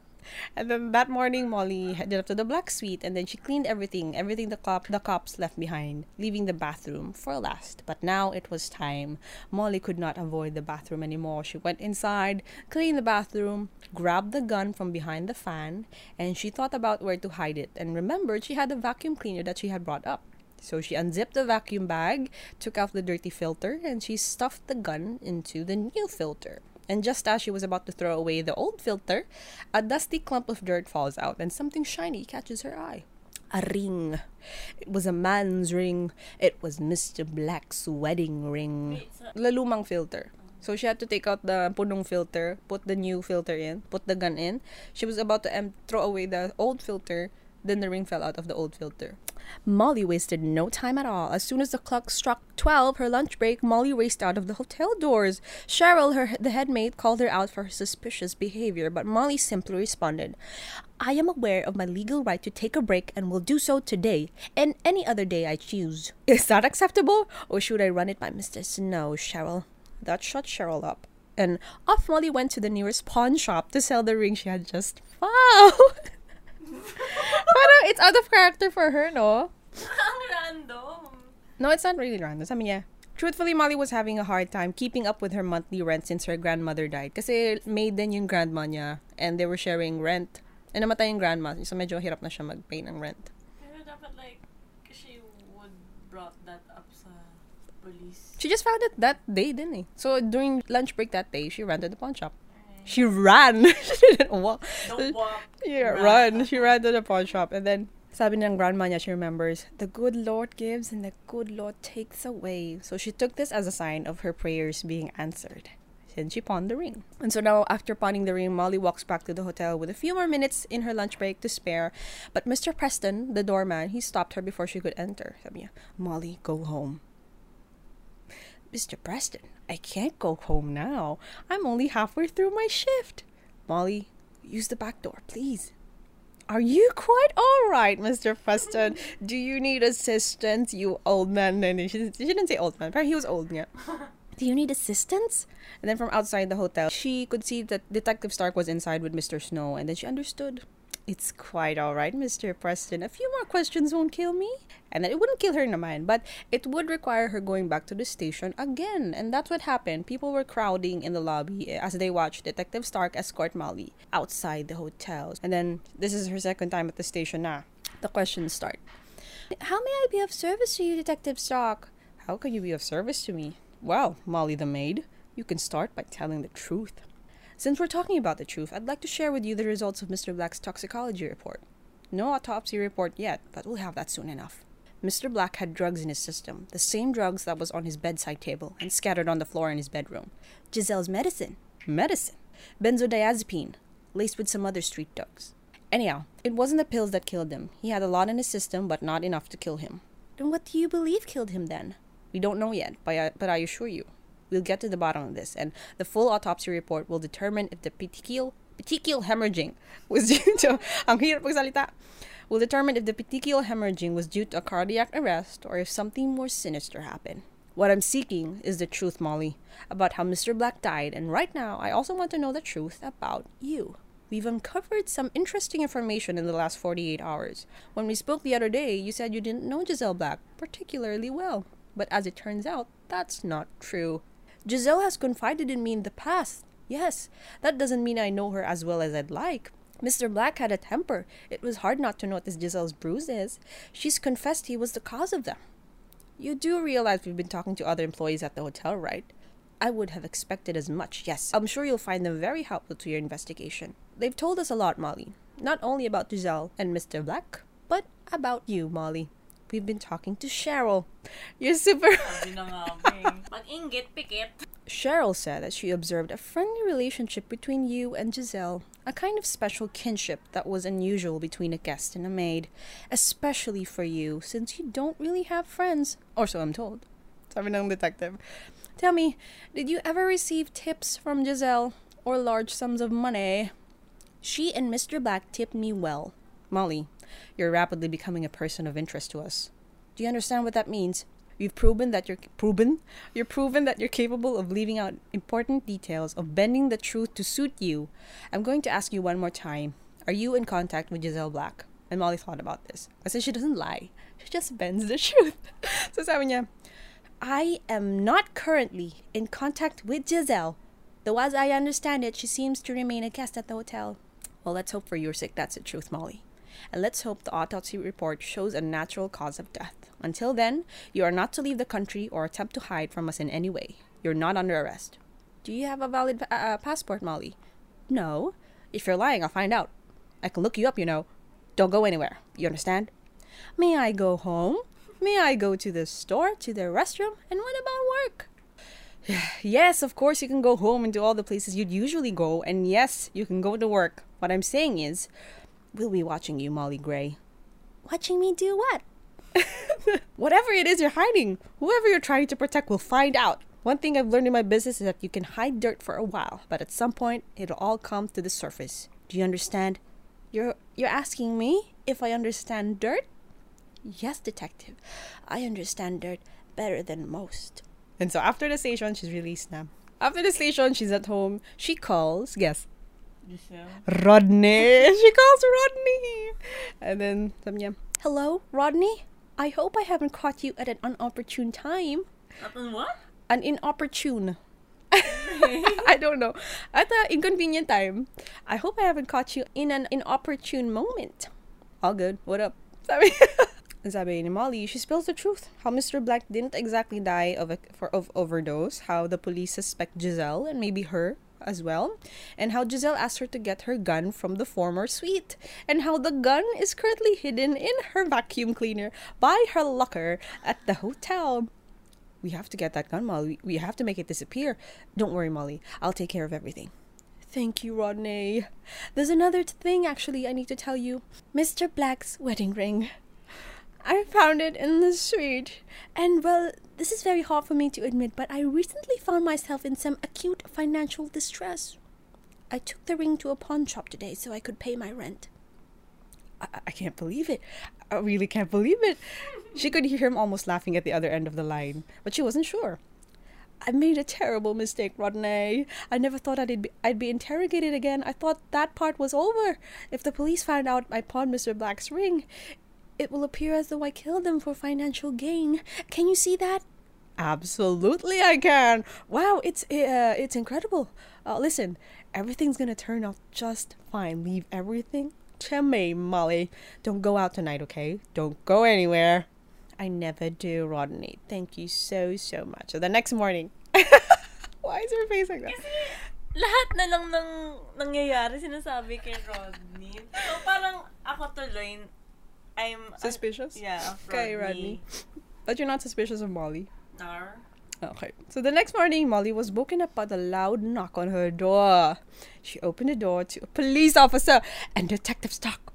And then that morning, Molly headed up to the black suite, and then she cleaned everything, everything the cop the cops left behind, leaving the bathroom for last. But now it was time. Molly could not avoid the bathroom anymore. She went inside, cleaned the bathroom, grabbed the gun from behind the fan, and she thought about where to hide it, and remembered she had a vacuum cleaner that she had brought up. So she unzipped the vacuum bag, took out the dirty filter, and she stuffed the gun into the new filter. And just as she was about to throw away the old filter, a dusty clump of dirt falls out and something shiny catches her eye. A ring. It was a man's ring. It was Mr. Black's wedding ring. Lalumang filter. So she had to take out the punong filter, put the new filter in, put the gun in. She was about to em- throw away the old filter, then the ring fell out of the old filter. Molly wasted no time at all. As soon as the clock struck 12, her lunch break, Molly raced out of the hotel doors. Cheryl, her the headmate, called her out for her suspicious behavior, but Molly simply responded, I am aware of my legal right to take a break and will do so today and any other day I choose. (laughs) Is that acceptable? Or should I run it by Mr. Snow, Cheryl? That shut Cheryl up. And off Molly went to the nearest pawn shop to sell the ring she had just found. (laughs) Parang it's out of character for her, no? ang random. No, it's not really random. Sabi niya, truthfully, Molly was having a hard time keeping up with her monthly rent since her grandmother died. Kasi maid din yung grandma niya and they were sharing rent. And namatay yung grandma, so medyo hirap na siya mag-pay ng rent. Pero dapat like, she would brought that up sa police. She just found it that day din eh. So during lunch break that day, she ran to the pawn shop. She ran. (laughs) she didn't walk. Don't walk. Yeah, Run. run. She ran to the pawn shop and then sabi ng grandma niya, she remembers, the good Lord gives and the good Lord takes away. So she took this as a sign of her prayers being answered. Then she pawned the ring. And so now, after pawning the ring, Molly walks back to the hotel with a few more minutes in her lunch break to spare. But Mr. Preston, the doorman, he stopped her before she could enter. Sabi niya, Molly, go home. Mr. Preston, I can't go home now. I'm only halfway through my shift. Molly, use the back door, please. Are you quite all right, Mr. Preston? Do you need assistance, you old man? No, she, she didn't say old man, but he was old, yeah. (laughs) Do you need assistance? And then from outside the hotel, she could see that Detective Stark was inside with Mr. Snow, and then she understood. It's quite all right, Mr. Preston. A few more questions won't kill me. And it wouldn't kill her naman, but it would require her going back to the station again. And that's what happened. People were crowding in the lobby eh, as they watched Detective Stark escort Molly outside the hotel. And then this is her second time at the station now. The questions start. How may I be of service to you, Detective Stark? How can you be of service to me? Well, Molly the maid, you can start by telling the truth. Since we're talking about the truth, I'd like to share with you the results of Mr. Black's toxicology report. No autopsy report yet, but we'll have that soon enough. Mr. Black had drugs in his system, the same drugs that was on his bedside table and scattered on the floor in his bedroom. Giselle's medicine. Medicine. Benzodiazepine, laced with some other street drugs. Anyhow, it wasn't the pills that killed him. He had a lot in his system, but not enough to kill him. Then what do you believe killed him then? We don't know yet, but I, but I assure you, we'll get to the bottom of this, and the full autopsy report will determine if the petechial petechial hemorrhaging was (laughs) due to ang hirap magsalita. Will determine if the petechial hemorrhaging was due to a cardiac arrest or if something more sinister happened. What I'm seeking is the truth, Molly, about how Mr. Black died, and right now I also want to know the truth about you. We've uncovered some interesting information in the last 48 hours. When we spoke the other day, you said you didn't know Giselle Black particularly well. But as it turns out, that's not true. Giselle has confided in me in the past. Yes, that doesn't mean I know her as well as I'd like. Mr. Black had a temper. It was hard not to notice Giselle's bruises. She's confessed he was the cause of them. You do realize we've been talking to other employees at the hotel, right? I would have expected as much, yes. I'm sure you'll find them very helpful to your investigation. They've told us a lot, Molly. Not only about Giselle and Mr. Black, but about you, Molly. We've been talking to Cheryl. You're super. (laughs) Sabi na nga, Bing. Pag-inggit, pikit. Cheryl said that she observed a friendly relationship between you and Giselle, a kind of special kinship that was unusual between a guest and a maid, especially for you, since you don't really have friends, or so I'm told. Sabi ng detective. Tell me, did you ever receive tips from Giselle, or large sums of money? She and Mr. Black tipped me well. Molly, you're rapidly becoming a person of interest to us. Do you understand what that means? You've proven that you're proven. You're proven that you're capable of leaving out important details, of bending the truth to suit you. I'm going to ask you one more time. Are you in contact with Giselle Black? And Molly thought about this. I said she doesn't lie. She just bends the (laughs) truth. so sabi niya, I am not currently in contact with Giselle. Though as I understand it, she seems to remain a guest at the hotel. Well, let's hope for your sake that's the truth, Molly. And let's hope the autopsy report shows a natural cause of death. Until then, you are not to leave the country or attempt to hide from us in any way. You're not under arrest. Do you have a valid uh, passport, Molly? No. If you're lying, I'll find out. I can look you up, you know. Don't go anywhere. You understand? May I go home? May I go to the store, to the restroom? And what about work? (sighs) yes, of course you can go home and do all the places you'd usually go, and yes, you can go to work. What I'm saying is, we'll be watching you, Molly Gray. Watching me do what? (laughs) Whatever it is you're hiding, whoever you're trying to protect will find out. One thing I've learned in my business is that you can hide dirt for a while, but at some point it'll all come to the surface. Do you understand? You're you're asking me if I understand dirt? Yes, detective. I understand dirt better than most. And so after the station, she's released now. After the station, she's at home. She calls, guess, Giselle. Rodney. (laughs) she calls Rodney. And then, um, sabi niya, Hello, Rodney? I hope I haven't caught you at an unopportune time. An what? an inopportune. (laughs) (laughs) I don't know. At an inconvenient time. I hope I haven't caught you in an inopportune moment. All good. What up? Sabi, sabi ni Molly, she spills the truth. How Mr. Black didn't exactly die of a, for of overdose. How the police suspect Giselle and maybe her as well. And how Giselle asked her to get her gun from the former suite. And how the gun is currently hidden in her vacuum cleaner by her locker at the hotel. We have to get that gun, Molly. We have to make it disappear. Don't worry, Molly. I'll take care of everything. Thank you, Rodney. There's another thing, actually, I need to tell you. Mr. Black's wedding ring. I found it in the street. And, well, this is very hard for me to admit, but I recently found myself in some acute financial distress. I took the ring to a pawn shop today so I could pay my rent. I, I can't believe it. I really can't believe it. She could hear him almost laughing at the other end of the line, but she wasn't sure. I made a terrible mistake, Rodney. I never thought I'd be, I'd be interrogated again. I thought that part was over. If the police find out I pawned Mr. Black's ring, it will appear as though I killed him for financial gain. Can you see that? Absolutely, I can. Wow, it's uh, it's incredible. Uh, listen, everything's gonna turn out just fine. Leave everything to me, Molly. Don't go out tonight, okay? Don't go anywhere. I never do, Rodney. Thank you so, so much. So the next morning. (laughs) Why is her face like that? Lahat na lang ng nangyayari sinasabi kay Rodney. So, parang ako tuloy, I'm... Suspicious? yeah, Okay, Rodney. But you're not suspicious of Molly. No. Oh, okay. So the next morning, Molly was woken up by the loud knock on her door. She opened the door to a police officer and Detective Stark.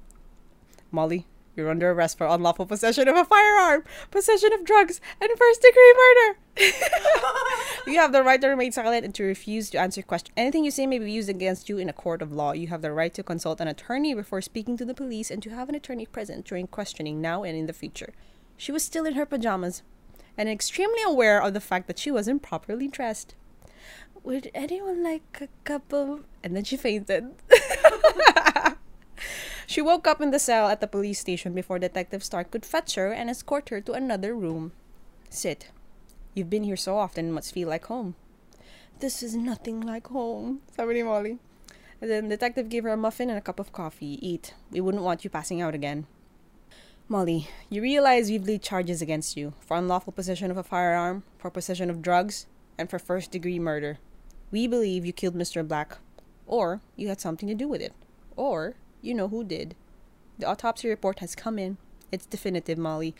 Molly, you're under arrest for unlawful possession of a firearm, possession of drugs, and first degree murder. (laughs) you have the right to remain silent and to refuse to answer questions. Anything you say may be used against you in a court of law. You have the right to consult an attorney before speaking to the police and to have an attorney present during questioning now and in the future. She was still in her pajamas and extremely aware of the fact that she wasn't properly dressed. Would anyone like a cup of. And then she fainted. (laughs) she woke up in the cell at the police station before Detective Stark could fetch her and escort her to another room. Sit. You've been here so often, it must feel like home. This is nothing like home, sabi ni Molly. And then Detective gave her a muffin and a cup of coffee. Eat. We wouldn't want you passing out again. Molly, you realize we've laid charges against you for unlawful possession of a firearm, for possession of drugs, and for first degree murder. We believe you killed Mr. Black, or you had something to do with it, or you know who did. The autopsy report has come in. It's definitive, Molly.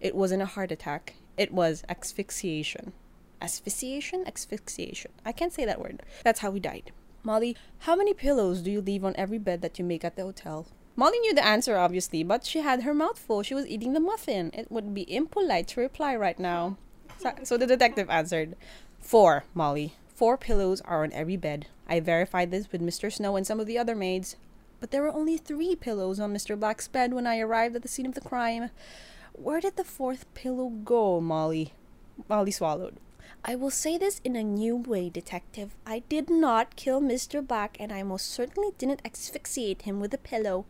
It wasn't a heart attack, it was asphyxiation. Asphyxiation? Asphyxiation. I can't say that word. That's how he died. Molly, how many pillows do you leave on every bed that you make at the hotel? Molly knew the answer, obviously, but she had her mouth full. She was eating the muffin. It would be impolite to reply right now. So, so the detective answered, Four, Molly. Four pillows are on every bed. I verified this with Mr. Snow and some of the other maids. But there were only three pillows on Mr. Black's bed when I arrived at the scene of the crime. Where did the fourth pillow go, Molly? Molly swallowed. I will say this in a new way, Detective. I did not kill Mr. Black, and I most certainly didn't asphyxiate him with a pillow.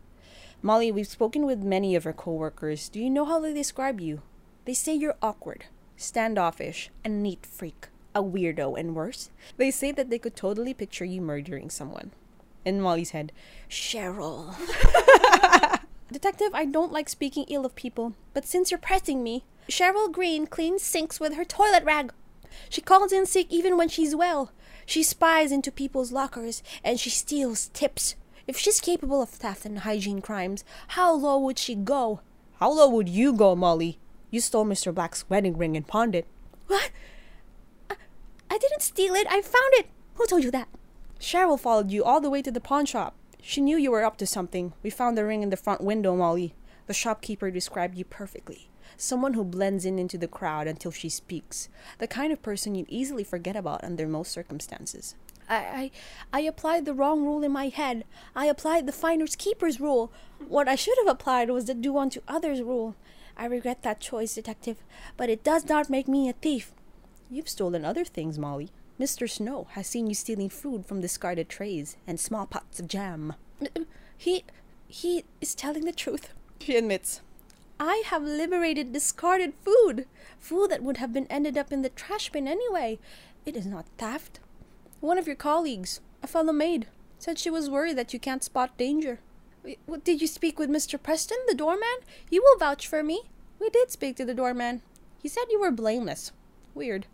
Molly, we've spoken with many of your coworkers. Do you know how they describe you? They say you're awkward, standoffish, a neat freak, a weirdo, and worse. They say that they could totally picture you murdering someone. In Molly's head, Cheryl. (laughs) Detective, I don't like speaking ill of people, but since you're pressing me, Cheryl Green cleans sinks with her toilet rag. She calls in sick even when she's well. She spies into people's lockers and she steals tips. If she's capable of theft and hygiene crimes, how low would she go? How low would you go, Molly? You stole Mr. Black's wedding ring and pawned it. What? I, I didn't steal it. I found it. Who told you that? Cheryl followed you all the way to the pawn shop. She knew you were up to something. We found the ring in the front window, Molly. The shopkeeper described you perfectly. Someone who blends in into the crowd until she speaks. The kind of person you'd easily forget about under most circumstances. I, I, I applied the wrong rule in my head. I applied the finders keepers rule. What I should have applied was the do unto others rule. I regret that choice, detective, but it does not make me a thief. You've stolen other things, Molly. Mr. Snow has seen you stealing food from discarded trays and small pots of jam. He he is telling the truth. She admits. I have liberated discarded food. Food that would have been ended up in the trash bin anyway. It is not theft. One of your colleagues, a fellow maid, said she was worried that you can't spot danger. Did you speak with Mr. Preston, the doorman? You will vouch for me. We did speak to the doorman. He said you were blameless. Weird.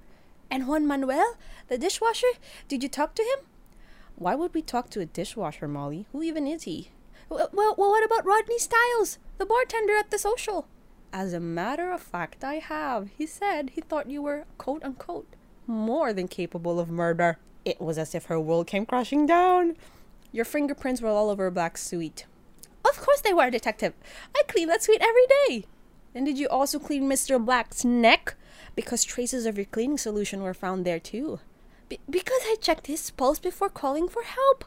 And Juan Manuel, the dishwasher, did you talk to him? Why would we talk to a dishwasher, Molly? Who even is he? Well, well, what about Rodney Stiles, the bartender at the social? As a matter of fact, I have. He said he thought you were, quote unquote, more than capable of murder. It was as if her world came crashing down. Your fingerprints were all over Black's suite. Of course they were, detective. I clean that suite every day. And did you also clean Mr. Black's neck? Because traces of your cleaning solution were found there too. Be- because I checked his pulse before calling for help.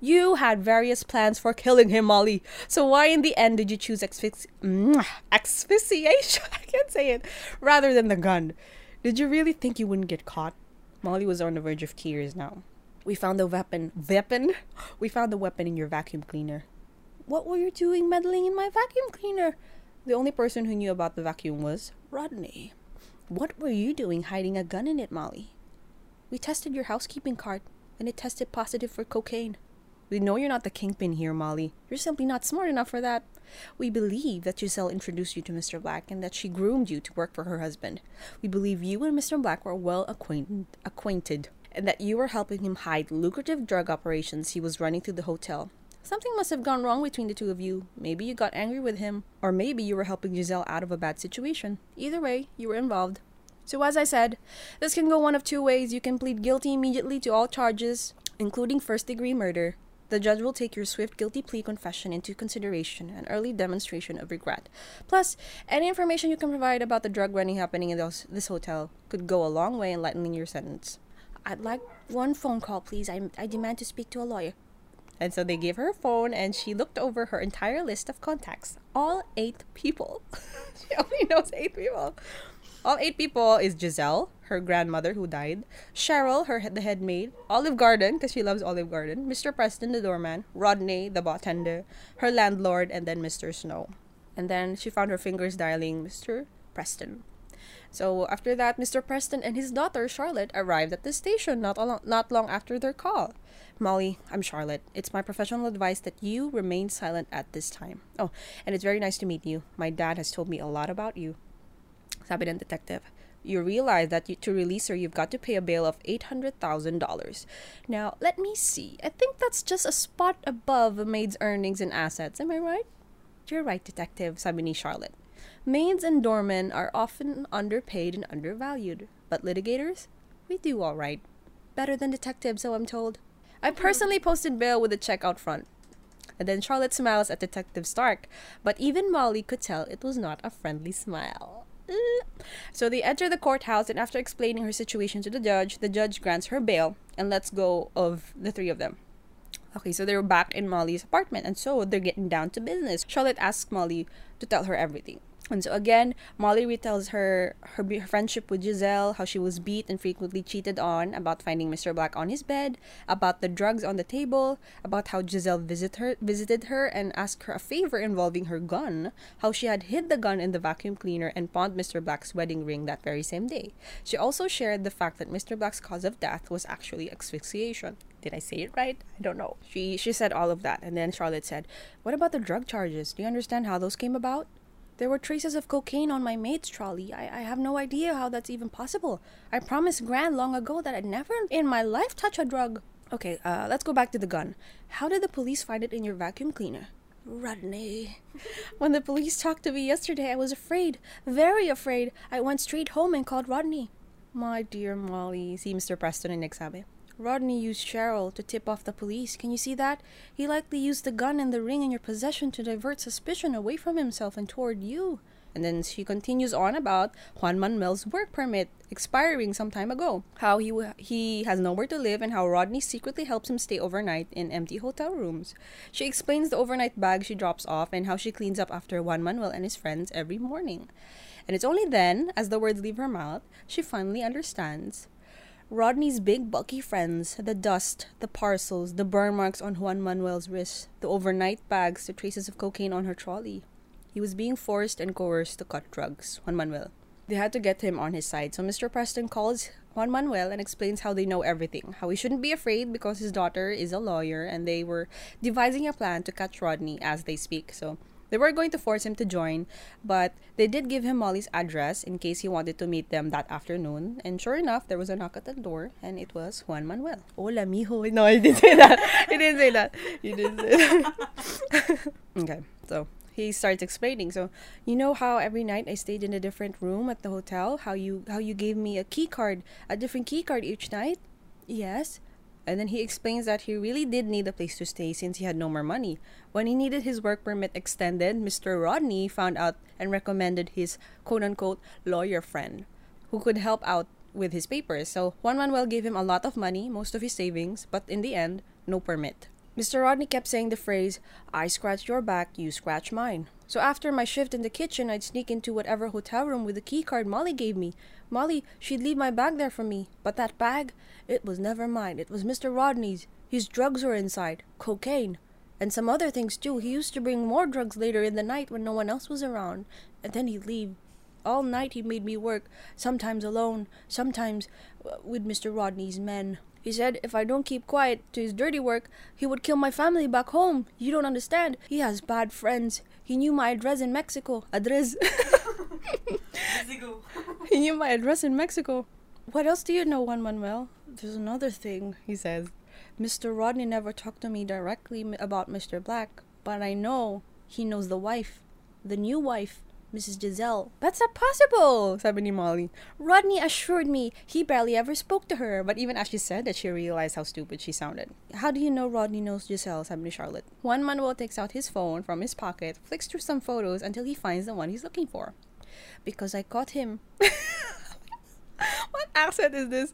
You had various plans for killing him, Molly. So why in the end did you choose asphyxi- asphyxiation? (laughs) I can't say it. Rather than the gun. Did you really think you wouldn't get caught? Molly was on the verge of tears now. We found the weapon. Weapon? We found the weapon in your vacuum cleaner. What were you doing meddling in my vacuum cleaner? The only person who knew about the vacuum was Rodney. What were you doing hiding a gun in it, Molly? We tested your housekeeping card, and it tested positive for cocaine. We know you're not the kingpin here, Molly. You're simply not smart enough for that. We believe that Giselle introduced you to Mr. Black and that she groomed you to work for her husband. We believe you and Mr. Black were well acquainted, acquainted and that you were helping him hide lucrative drug operations he was running through the hotel. Something must have gone wrong between the two of you. Maybe you got angry with him, or maybe you were helping Giselle out of a bad situation. Either way, you were involved. So, as I said, this can go one of two ways. You can plead guilty immediately to all charges, including first degree murder. The judge will take your swift guilty plea confession into consideration, an early demonstration of regret. Plus, any information you can provide about the drug running happening in those, this hotel could go a long way in lightening your sentence. I'd like one phone call, please. I, I demand to speak to a lawyer. And so they gave her a phone and she looked over her entire list of contacts. All eight people. (laughs) she only knows eight people. All eight people is Giselle, her grandmother who died, Cheryl, her the head maid, Olive Garden because she loves Olive Garden, Mr. Preston the doorman, Rodney the bartender, her landlord, and then Mr. Snow. And then she found her fingers dialing Mr. Preston. So after that, Mr. Preston and his daughter Charlotte arrived at the station not long, not long after their call. Molly, I'm Charlotte. It's my professional advice that you remain silent at this time. Oh, and it's very nice to meet you. My dad has told me a lot about you. Sabi ng detective. You realize that you, to release her, you've got to pay a bail of $800,000. Now, let me see. I think that's just a spot above a maid's earnings and assets. Am I right? You're right, detective, sabi ni Charlotte. Maids and doormen are often underpaid and undervalued, but litigators, we do all right. Better than detectives, so I'm told. I personally posted bail with a check out front. And then Charlotte smiles at Detective Stark, but even Molly could tell it was not a friendly smile. Mm. So they enter the courthouse, and after explaining her situation to the judge, the judge grants her bail and lets go of the three of them. Okay, so they're back in Molly's apartment, and so they're getting down to business. Charlotte asks Molly to tell her everything. And so again, Molly retells her, her her friendship with Giselle, how she was beat and frequently cheated on, about finding Mr. Black on his bed, about the drugs on the table, about how Giselle visit her visited her and asked her a favor involving her gun, how she had hid the gun in the vacuum cleaner and pawned Mr. Black's wedding ring that very same day. She also shared the fact that Mr. Black's cause of death was actually asphyxiation. Did I say it right? I don't know. She she said all of that, and then Charlotte said, "What about the drug charges? Do you understand how those came about?" There were traces of cocaine on my maid's trolley. I, I have no idea how that's even possible. I promised Gran long ago that I'd never in my life touch a drug. Okay, uh, let's go back to the gun. How did the police find it in your vacuum cleaner? Rodney. (laughs) when the police talked to me yesterday, I was afraid. Very afraid. I went straight home and called Rodney. My dear Molly, si Mr. Preston and nagsabi. Rodney used Cheryl to tip off the police. Can you see that? He likely used the gun and the ring in your possession to divert suspicion away from himself and toward you. And then she continues on about Juan Manuel's work permit expiring some time ago, how he he has nowhere to live, and how Rodney secretly helps him stay overnight in empty hotel rooms. She explains the overnight bag she drops off and how she cleans up after Juan Manuel and his friends every morning. And it's only then, as the words leave her mouth, she finally understands. Rodney's big, bulky friends, the dust, the parcels, the burn marks on Juan Manuel's wrists, the overnight bags, the traces of cocaine on her trolley. He was being forced and coerced to cut drugs, Juan Manuel. They had to get him on his side, so Mr. Preston calls Juan Manuel and explains how they know everything, how he shouldn't be afraid because his daughter is a lawyer and they were devising a plan to catch Rodney as they speak. So they were going to force him to join, but they did give him Molly's address in case he wanted to meet them that afternoon. And sure enough, there was a knock at the door, and it was Juan Manuel. Hola, mijo. No, he didn't say that. (laughs) He didn't say that. He didn't say that. (laughs) okay, so he starts explaining. So, you know how every night I stayed in a different room at the hotel? How you how you gave me a key card, a different key card each night? Yes. And then he explains that he really did need a place to stay since he had no more money. When he needed his work permit extended, Mr. Rodney found out and recommended his quote unquote lawyer friend who could help out with his papers. So Juan Manuel gave him a lot of money, most of his savings, but in the end, no permit. Mr. Rodney kept saying the phrase, I scratch your back, you scratch mine. So after my shift in the kitchen, I'd sneak into whatever hotel room with the key card Molly gave me. Molly, she'd leave my bag there for me. But that bag, it was never mine. It was Mr. Rodney's. His drugs were inside. Cocaine. And some other things too. He used to bring more drugs later in the night when no one else was around. And then he'd leave. All night he made me work, sometimes alone, sometimes uh, with Mr. Rodney's men. He said if I don't keep quiet to his dirty work, he would kill my family back home. You don't understand. He has bad friends. He knew my address in Mexico. Address. Mexico. he knew my address in Mexico. What else do you know, Juan Manuel? There's another thing, he says. Mr. Rodney never talked to me directly about Mr. Black, but I know he knows the wife, the new wife, Mrs. Giselle. That's not possible, sabi ni Molly. Rodney assured me he barely ever spoke to her, but even as she said that, she realized how stupid she sounded. How do you know Rodney knows Giselle, sabi ni Charlotte. Juan Manuel takes out his phone from his pocket, flicks through some photos until he finds the one he's looking for. Because I caught him. (laughs) what accent is this?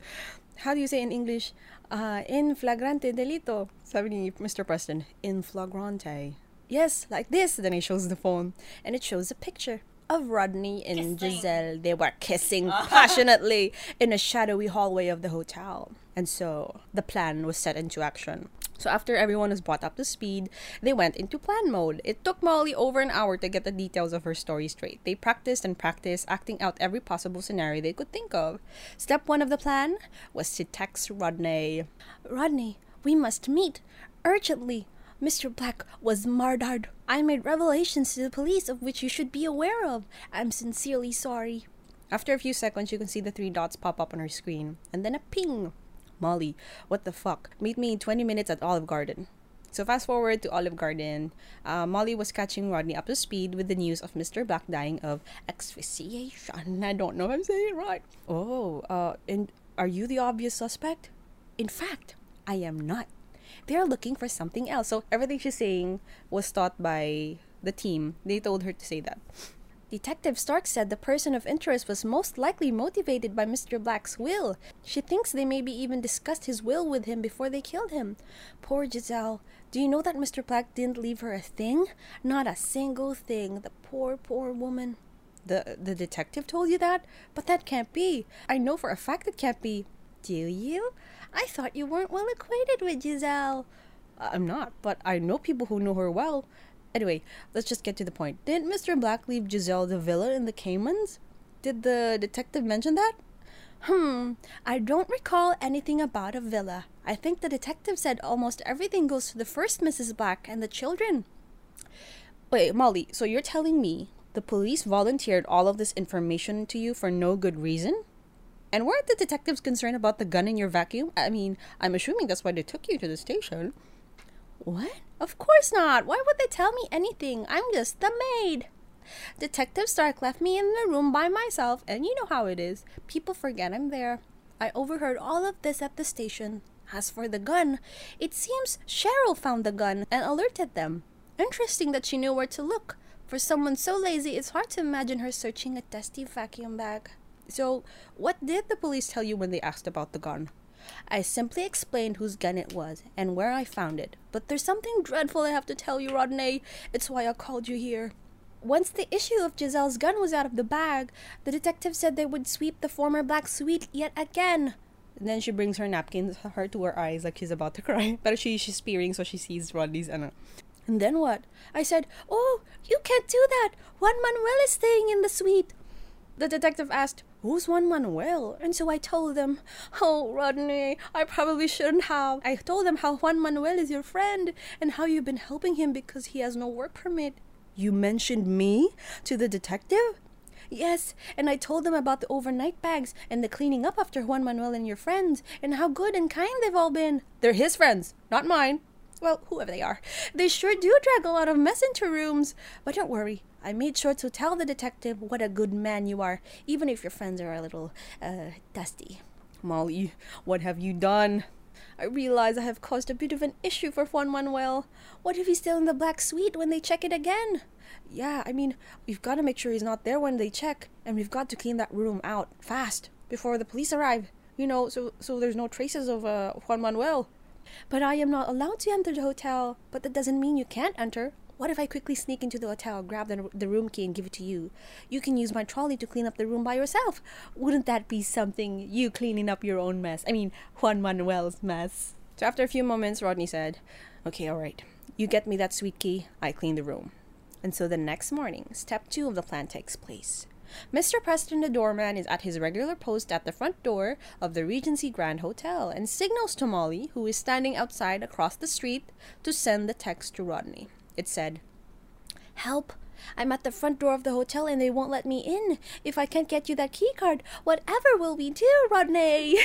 How do you say in English? Uh, in flagrante delito. Sabi ni Mr. Preston, in flagrante. Yes, like this. Then he shows the phone, and it shows a picture of Rodney and Kissing. Giselle. They were kissing (laughs) passionately in a shadowy hallway of the hotel. And so the plan was set into action. So after everyone was brought up to speed, they went into plan mode. It took Molly over an hour to get the details of her story straight. They practiced and practiced, acting out every possible scenario they could think of. Step one of the plan was to text Rodney. Rodney, we must meet urgently. Mr. Black was murdered. I made revelations to the police of which you should be aware of. I'm sincerely sorry. After a few seconds, you can see the three dots pop up on her screen, and then a ping. Molly, what the fuck? Meet me in 20 minutes at Olive Garden. So fast forward to Olive Garden. Uh, Molly was catching Rodney up to speed with the news of Mr. Black dying of asphyxiation. I don't know if I'm saying it right. Oh, uh, and are you the obvious suspect? In fact, I am not. They're looking for something else. So everything she's saying was taught by the team. They told her to say that. Detective Stark said the person of interest was most likely motivated by Mr. Black's will. She thinks they maybe even discussed his will with him before they killed him. Poor Giselle. Do you know that Mr. Black didn't leave her a thing? Not a single thing. The poor, poor woman. The the detective told you that? But that can't be. I know for a fact it can't be. Do you? I thought you weren't well acquainted with Giselle. I'm not, but I know people who know her well. Anyway, let's just get to the point. Didn't Mr. Black leave Giselle the villa in the Caymans? Did the detective mention that? Hmm, I don't recall anything about a villa. I think the detective said almost everything goes to the first Mrs. Black and the children. Wait, Molly, so you're telling me The police volunteered all of this information to you for no good reason? And weren't the detectives concerned about the gun in your vacuum? I mean, I'm assuming that's why they took you to the station. What? Of course not. Why would they tell me anything? I'm just the maid. Detective Stark left me in the room by myself, and you know how it is. People forget I'm there. I overheard all of this at the station. As for the gun, it seems Cheryl found the gun and alerted them. Interesting that she knew where to look. For someone so lazy, it's hard to imagine her searching a dusty vacuum bag. So, what did the police tell you when they asked about the gun? I simply explained whose gun it was and where I found it. But there's something dreadful I have to tell you, Rodney. It's why I called you here. Once the issue of Giselle's gun was out of the bag, the detective said they would sweep the former black suite yet again. And then she brings her napkin her to her eyes like she's about to cry. (laughs) But she, she's peering so she sees Rodney's ano. Uh, and then what? I said, Oh, you can't do that. Juan Manuel is staying in the suite. The detective asked, Who's Juan Manuel? And so I told them, Oh, Rodney, I probably shouldn't have. I told them how Juan Manuel is your friend and how you've been helping him because he has no work permit. You mentioned me to the detective? Yes, and I told them about the overnight bags and the cleaning up after Juan Manuel and your friends and how good and kind they've all been. They're his friends, not mine. Well, whoever they are. They sure do drag a lot of mess into rooms. But don't worry, I made sure to tell the detective what a good man you are, even if your friends are a little, uh, dusty. Molly, what have you done? I realize I have caused a bit of an issue for Juan Manuel. What if he's still in the black suite when they check it again? Yeah, I mean, we've got to make sure he's not there when they check, and we've got to clean that room out fast before the police arrive. You know, so so there's no traces of uh, Juan Manuel. But I am not allowed to enter the hotel. But that doesn't mean you can't enter. What if I quickly sneak into the hotel, grab the, the room key, and give it to you? You can use my trolley to clean up the room by yourself. Wouldn't that be something, you cleaning up your own mess? I mean, Juan Manuel's mess. So after a few moments, Rodney said, Okay, alright. You get me that suite key, I clean the room. And so the next morning, step two of the plan takes place. Mr. Preston, the doorman, is at his regular post at the front door of the Regency Grand Hotel and signals to Molly, who is standing outside across the street, to send the text to Rodney. It said, Help! I'm at the front door of the hotel and they won't let me in. If I can't get you that key card, whatever will we do, Rodney?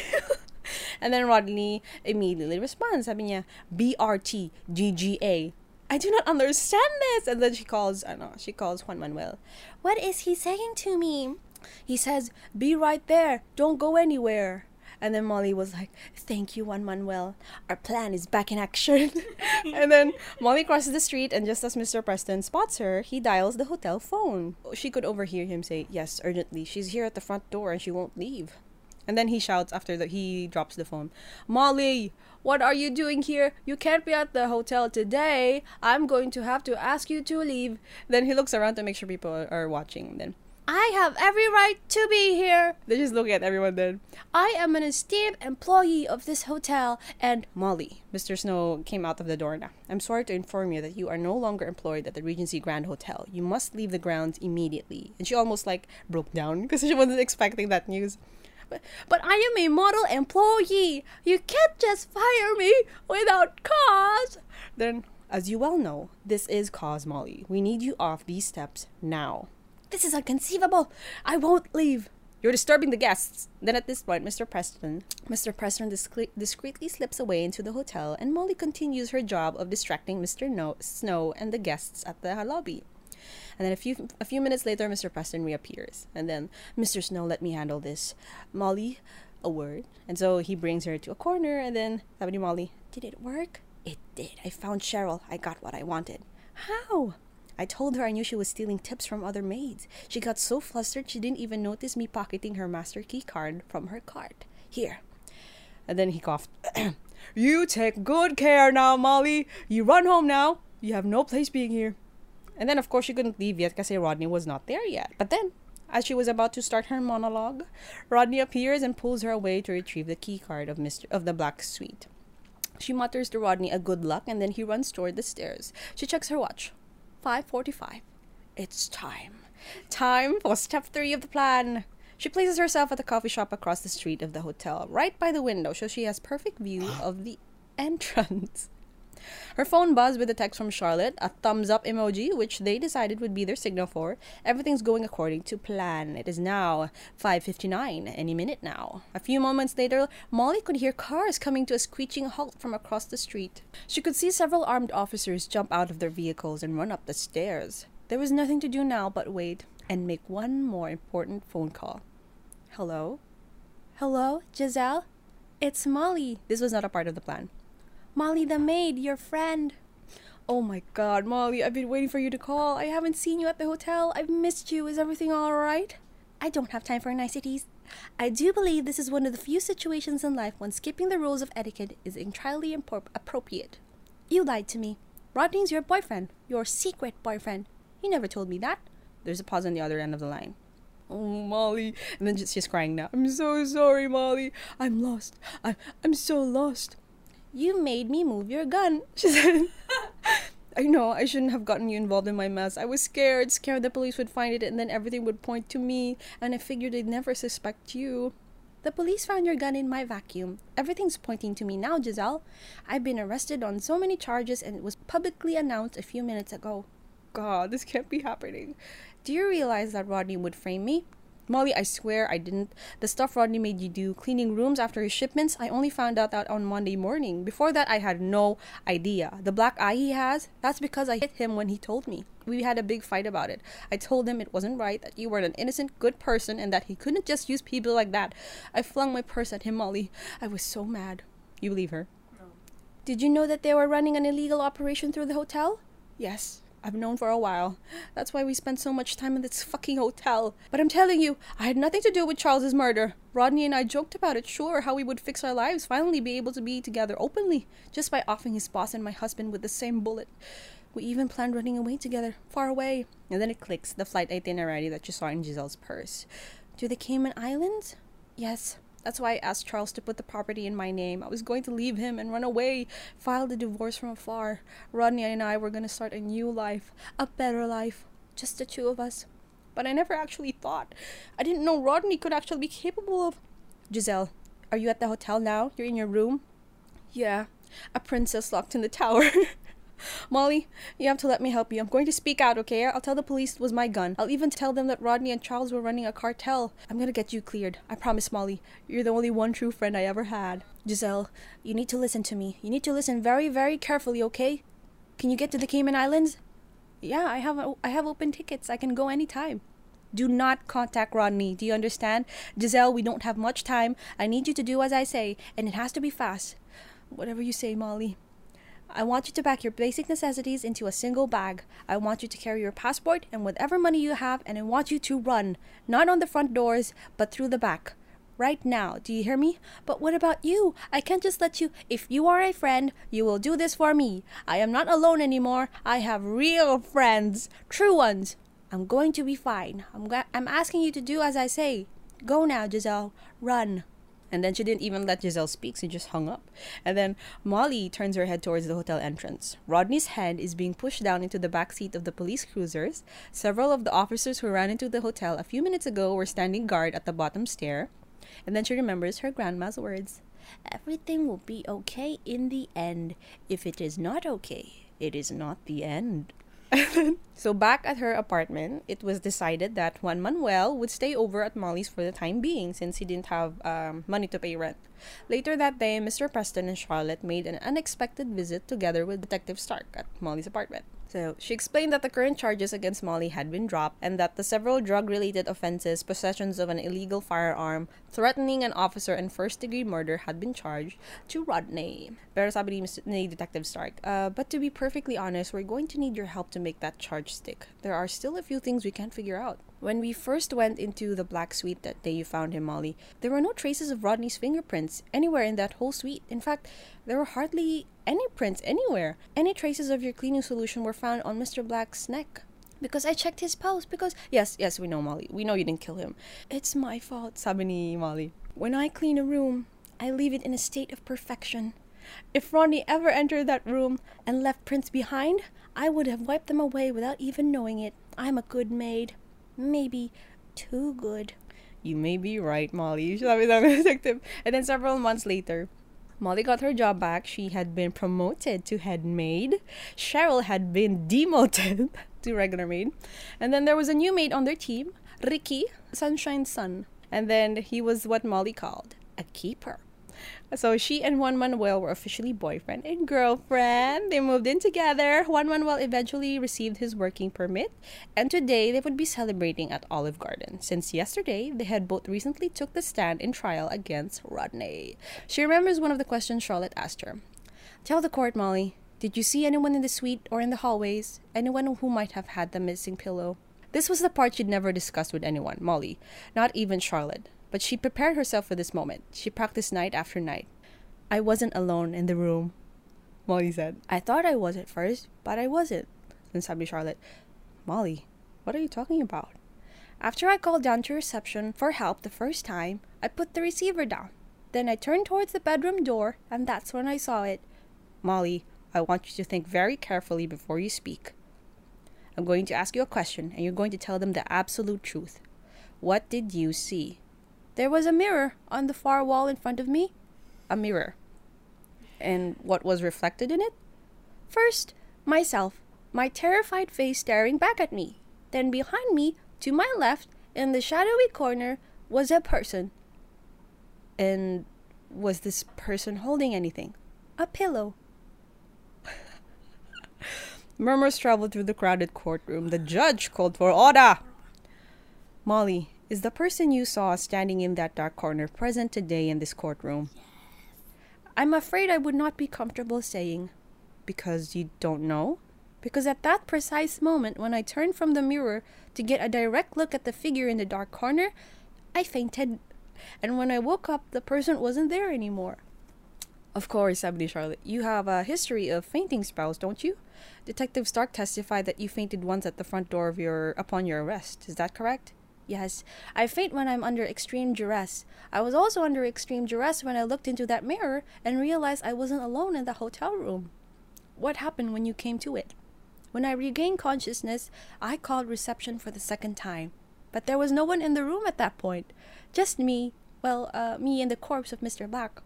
(laughs) and then Rodney immediately responds, sabi niya, BRT, GGA. I do not understand this. And then she calls, I know, she calls Juan Manuel. What is he saying to me? He says, Be right there. Don't go anywhere. And then Molly was like, Thank you, Juan Manuel. Our plan is back in action. (laughs) and then Molly crosses the street, and just as Mr. Preston spots her, he dials the hotel phone. She could overhear him say, Yes, urgently. She's here at the front door and she won't leave. And then he shouts after that he drops the phone, Molly, what are you doing here? You can't be at the hotel today. I'm going to have to ask you to leave. Then he looks around to make sure people are watching. Then I have every right to be here. They just look at everyone then. I am an esteemed employee of this hotel and Molly. Mr. Snow came out of the door now. I'm sorry to inform you that you are no longer employed at the Regency Grand Hotel. You must leave the grounds immediately. And she almost like broke down (laughs) because she wasn't expecting that news. But, but I am a model employee. You can't just fire me without cause. Then, as you well know, this is cause, Molly. We need you off these steps now. This is inconceivable. I won't leave. You're disturbing the guests. Then at this point, Mr. Preston, Mr. Preston discre- discreetly slips away into the hotel, and Molly continues her job of distracting Mr. No- Snow and the guests at the lobby. And then a few a few minutes later, Mr. Preston reappears, and then Mr. Snow, let me handle this. Molly, a word, and so he brings her to a corner, and then sabi Molly, did it work? It did. I found Cheryl. I got what I wanted. How? I told her I knew she was stealing tips from other maids. She got so flustered she didn't even notice me pocketing her master key card from her cart. Here. And then he coughed. (clears throat) you take good care now, Molly. You run home now. You have no place being here. And then, of course, she couldn't leave yet because Rodney was not there yet. But then, as she was about to start her monologue, Rodney appears and pulls her away to retrieve the key card of Mr. of the Black Suite. She mutters to Rodney a good luck, and then he runs toward the stairs. She checks her watch. 5:45. It's time. Time for step 3 of the plan. She places herself at the coffee shop across the street of the hotel, right by the window, so she has perfect view (gasps) of the entrance. Her phone buzzed with a text from Charlotte, a thumbs up emoji, which they decided would be their signal for everything's going according to plan. It is now 5:59, any minute now. A few moments later, Molly could hear cars coming to a screeching halt from across the street. She could see several armed officers jump out of their vehicles and run up the stairs. There was nothing to do now but wait and make one more important phone call. Hello? Hello, Giselle? It's Molly. This was not a part of the plan. Molly the maid, your friend. Oh my god, Molly, I've been waiting for you to call. I haven't seen you at the hotel. I've missed you. Is everything alright? I don't have time for niceties. I do believe this is one of the few situations in life when skipping the rules of etiquette is entirely appropriate. You lied to me. Rodney's your boyfriend. Your secret boyfriend. You never told me that. There's a pause on the other end of the line. Oh, Molly. And then she's crying now. I'm so sorry, Molly. I'm lost. I'm, I'm so lost. You made me move your gun, (laughs) she said. I know, I shouldn't have gotten you involved in my mess. I was scared, scared the police would find it and then everything would point to me, and I figured they'd never suspect you. The police found your gun in my vacuum. Everything's pointing to me now, Giselle. I've been arrested on so many charges and it was publicly announced a few minutes ago. God, this can't be happening. Do you realize that Rodney would frame me? Molly, I swear I didn't. The stuff Rodney made you do, cleaning rooms after his shipments, I only found out that on Monday morning. Before that, I had no idea. The black eye he has, that's because I hit him when he told me. We had a big fight about it. I told him it wasn't right, that you were an innocent, good person, and that he couldn't just use people like that. I flung my purse at him, Molly. I was so mad. You believe her? No. Did you know that they were running an illegal operation through the hotel? Yes. I've known for a while. That's why we spent so much time in this fucking hotel. But I'm telling you, I had nothing to do with Charles's murder. Rodney and I joked about it, sure, how we would fix our lives, finally be able to be together openly, just by offing his boss and my husband with the same bullet. We even planned running away together, far away. And then it clicks, the flight itinerary that you saw in Giselle's purse. To the Cayman Islands? Yes. That's why I asked Charles to put the property in my name. I was going to leave him and run away, file the divorce from afar. Rodney and I were going to start a new life, a better life, just the two of us. But I never actually thought. I didn't know Rodney could actually be capable of. Giselle, are you at the hotel now? You're in your room? Yeah, a princess locked in the tower. (laughs) Molly, you have to let me help you. I'm going to speak out, okay? I'll tell the police it was my gun. I'll even tell them that Rodney and Charles were running a cartel. I'm gonna get you cleared. I promise, Molly. You're the only one true friend I ever had. Giselle, you need to listen to me. You need to listen very, very carefully, okay? Can you get to the Cayman Islands? Yeah, I have I have open tickets. I can go anytime. Do not contact Rodney. Do you understand? Giselle, we don't have much time. I need you to do as I say, and it has to be fast. Whatever you say, Molly. I want you to pack your basic necessities into a single bag. I want you to carry your passport and whatever money you have, and I want you to run, not on the front doors, but through the back. Right now, do you hear me? But what about you? I can't just let you. If you are a friend, you will do this for me. I am not alone anymore. I have real friends, true ones. I'm going to be fine. I'm, ga- I'm asking you to do as I say. Go now, Giselle. Run. And then she didn't even let Giselle speak, she just hung up. And then Molly turns her head towards the hotel entrance. Rodney's head is being pushed down into the back seat of the police cruisers. Several of the officers who ran into the hotel a few minutes ago were standing guard at the bottom stair. And then she remembers her grandma's words Everything will be okay in the end. If it is not okay, it is not the end. (laughs) so back at her apartment, it was decided that Juan Manuel would stay over at Molly's for the time being since he didn't have um, money to pay rent. Later that day, Mr. Preston and Charlotte made an unexpected visit together with Detective Stark at Molly's apartment. So she explained that the current charges against Molly had been dropped and that the several drug related offenses, possessions of an illegal firearm, threatening an officer, and first degree murder had been charged to Rodney. Pero sabi ni, Detective Stark, uh, but to be perfectly honest, we're going to need your help to make that charge stick. There are still a few things we can't figure out. When we first went into the black suite that day you found him, Molly, there were no traces of Rodney's fingerprints anywhere in that whole suite. In fact, there were hardly any prints anywhere. Any traces of your cleaning solution were found on Mr. Black's neck. Because I checked his pulse. Because yes, yes, we know Molly. We know you didn't kill him. It's my fault, sabi ni Molly. When I clean a room, I leave it in a state of perfection. If Rodney ever entered that room and left prints behind, I would have wiped them away without even knowing it. I'm a good maid. Maybe too good. You may be right, Molly. You should have Sabi (laughs) ng detective. And then several months later, Molly got her job back. She had been promoted to head maid. Cheryl had been (laughs) demoted to regular maid. And then there was a new maid on their team, Ricky, Sunshine's son. And then he was what Molly called a keeper. So she and Juan Manuel were officially boyfriend and girlfriend. They moved in together. Juan Manuel eventually received his working permit, and today they would be celebrating at Olive Garden. Since yesterday, they had both recently took the stand in trial against Rodney. She remembers one of the questions Charlotte asked her. Tell the court, Molly. Did you see anyone in the suite or in the hallways? Anyone who might have had the missing pillow? This was the part she'd never discussed with anyone, Molly, not even Charlotte. But she prepared herself for this moment. She practiced night after night. I wasn't alone in the room, Molly said. I thought I was at first, but I wasn't. Then sabi Charlotte, Molly, what are you talking about? After I called down to reception for help the first time, I put the receiver down. Then I turned towards the bedroom door, and that's when I saw it. Molly, I want you to think very carefully before you speak. I'm going to ask you a question, and you're going to tell them the absolute truth. What did you see? There was a mirror on the far wall in front of me. A mirror. And what was reflected in it? First, myself, my terrified face staring back at me. Then behind me, to my left, in the shadowy corner, was a person. And was this person holding anything? A pillow. (laughs) Murmurs traveled through the crowded courtroom. The judge called for order. Molly, is the person you saw standing in that dark corner present today in this courtroom? I'm afraid I would not be comfortable saying. Because you don't know? Because at that precise moment when I turned from the mirror to get a direct look at the figure in the dark corner, I fainted. And when I woke up, the person wasn't there anymore. Of course, Ebony Charlotte, you have a history of fainting spells, don't you? Detective Stark testified that you fainted once at the front door of your upon your arrest. Is that correct? Yes, I faint when I'm under extreme duress. I was also under extreme duress when I looked into that mirror and realized I wasn't alone in the hotel room. What happened when you came to it? When I regained consciousness, I called reception for the second time. But there was no one in the room at that point. Just me, well, uh, me and the corpse of Mr. Black.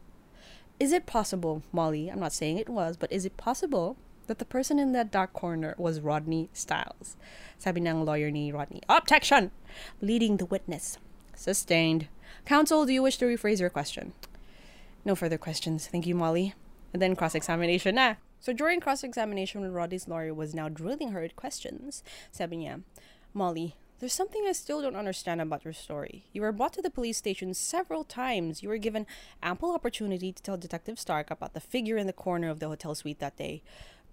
Is it possible, Molly, I'm not saying it was, but is it possible that the person in that dark corner was Rodney Stiles? Sabi ng lawyer ni Rodney. Objection! Leading the witness. Sustained. Counsel, do you wish to rephrase your question? No further questions. Thank you, Molly. And then cross-examination na. So during cross-examination Rodney's lawyer was now drilling her with questions, sabi niya, Molly, there's something I still don't understand about your story. You were brought to the police station several times. You were given ample opportunity to tell Detective Stark about the figure in the corner of the hotel suite that day.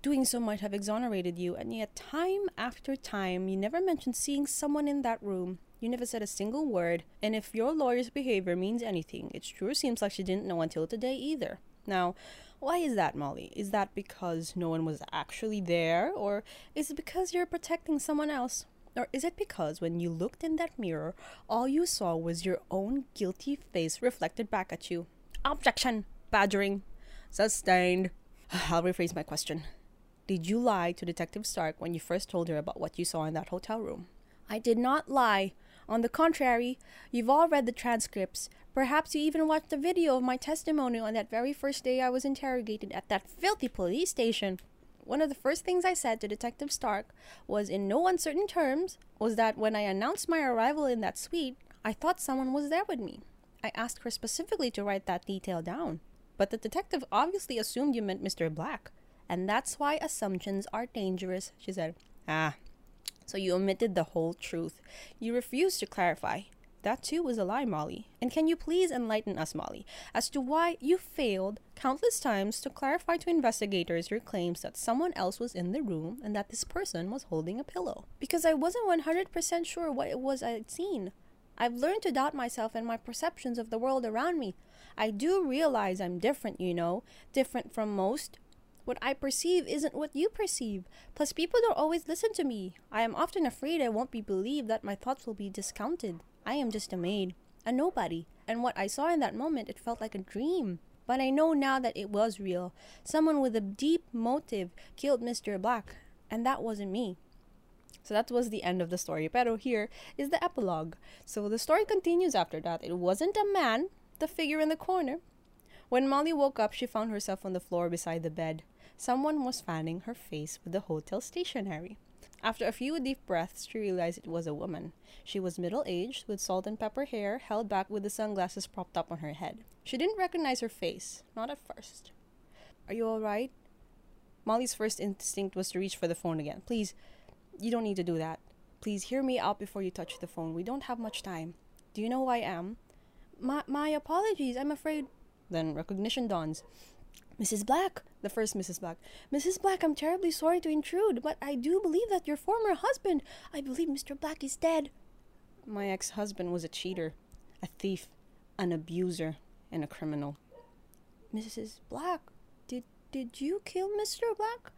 Doing so might have exonerated you, and yet, time after time, you never mentioned seeing someone in that room. You never said a single word, and if your lawyer's behavior means anything, it sure seems like she didn't know until today either. Now, why is that, Molly? Is that because no one was actually there, or is it because you're protecting someone else? Or is it because when you looked in that mirror, all you saw was your own guilty face reflected back at you? Objection! Badgering. Sustained. (sighs) I'll rephrase my question. Did you lie to Detective Stark when you first told her about what you saw in that hotel room? I did not lie. On the contrary, you've all read the transcripts. Perhaps you even watched the video of my testimony on that very first day I was interrogated at that filthy police station. One of the first things I said to Detective Stark was in no uncertain terms was that when I announced my arrival in that suite, I thought someone was there with me. I asked her specifically to write that detail down. But the detective obviously assumed you meant Mr. Black. And that's why assumptions are dangerous, she said. Ah, so you omitted the whole truth. You refused to clarify. That too was a lie, Molly. And can you please enlighten us, Molly, as to why you failed countless times to clarify to investigators your claims that someone else was in the room and that this person was holding a pillow? Because I wasn't 100% sure what it was I'd seen. I've learned to doubt myself and my perceptions of the world around me. I do realize I'm different, you know, different from most, what I perceive isn't what you perceive. Plus, people don't always listen to me. I am often afraid I won't be believed, that my thoughts will be discounted. I am just a maid, a nobody. And what I saw in that moment, it felt like a dream. But I know now that it was real. Someone with a deep motive killed Mr. Black, and that wasn't me. So that was the end of the story. Pero here is the epilogue. So the story continues after that. It wasn't a man, the figure in the corner. When Molly woke up, she found herself on the floor beside the bed. Someone was fanning her face with the hotel stationery. After a few deep breaths, she realized it was a woman. She was middle aged, with salt and pepper hair held back with the sunglasses propped up on her head. She didn't recognize her face, not at first. Are you alright? Molly's first instinct was to reach for the phone again. Please, you don't need to do that. Please hear me out before you touch the phone. We don't have much time. Do you know who I am? My, my apologies. I'm afraid. Then recognition dawns. Mrs. Black, the first Mrs. Black. Mrs. Black, I'm terribly sorry to intrude, but I do believe that your former husband, I believe Mr. Black is dead. My ex husband was a cheater, a thief, an abuser, and a criminal. Mrs. Black, did did you kill Mr. Black?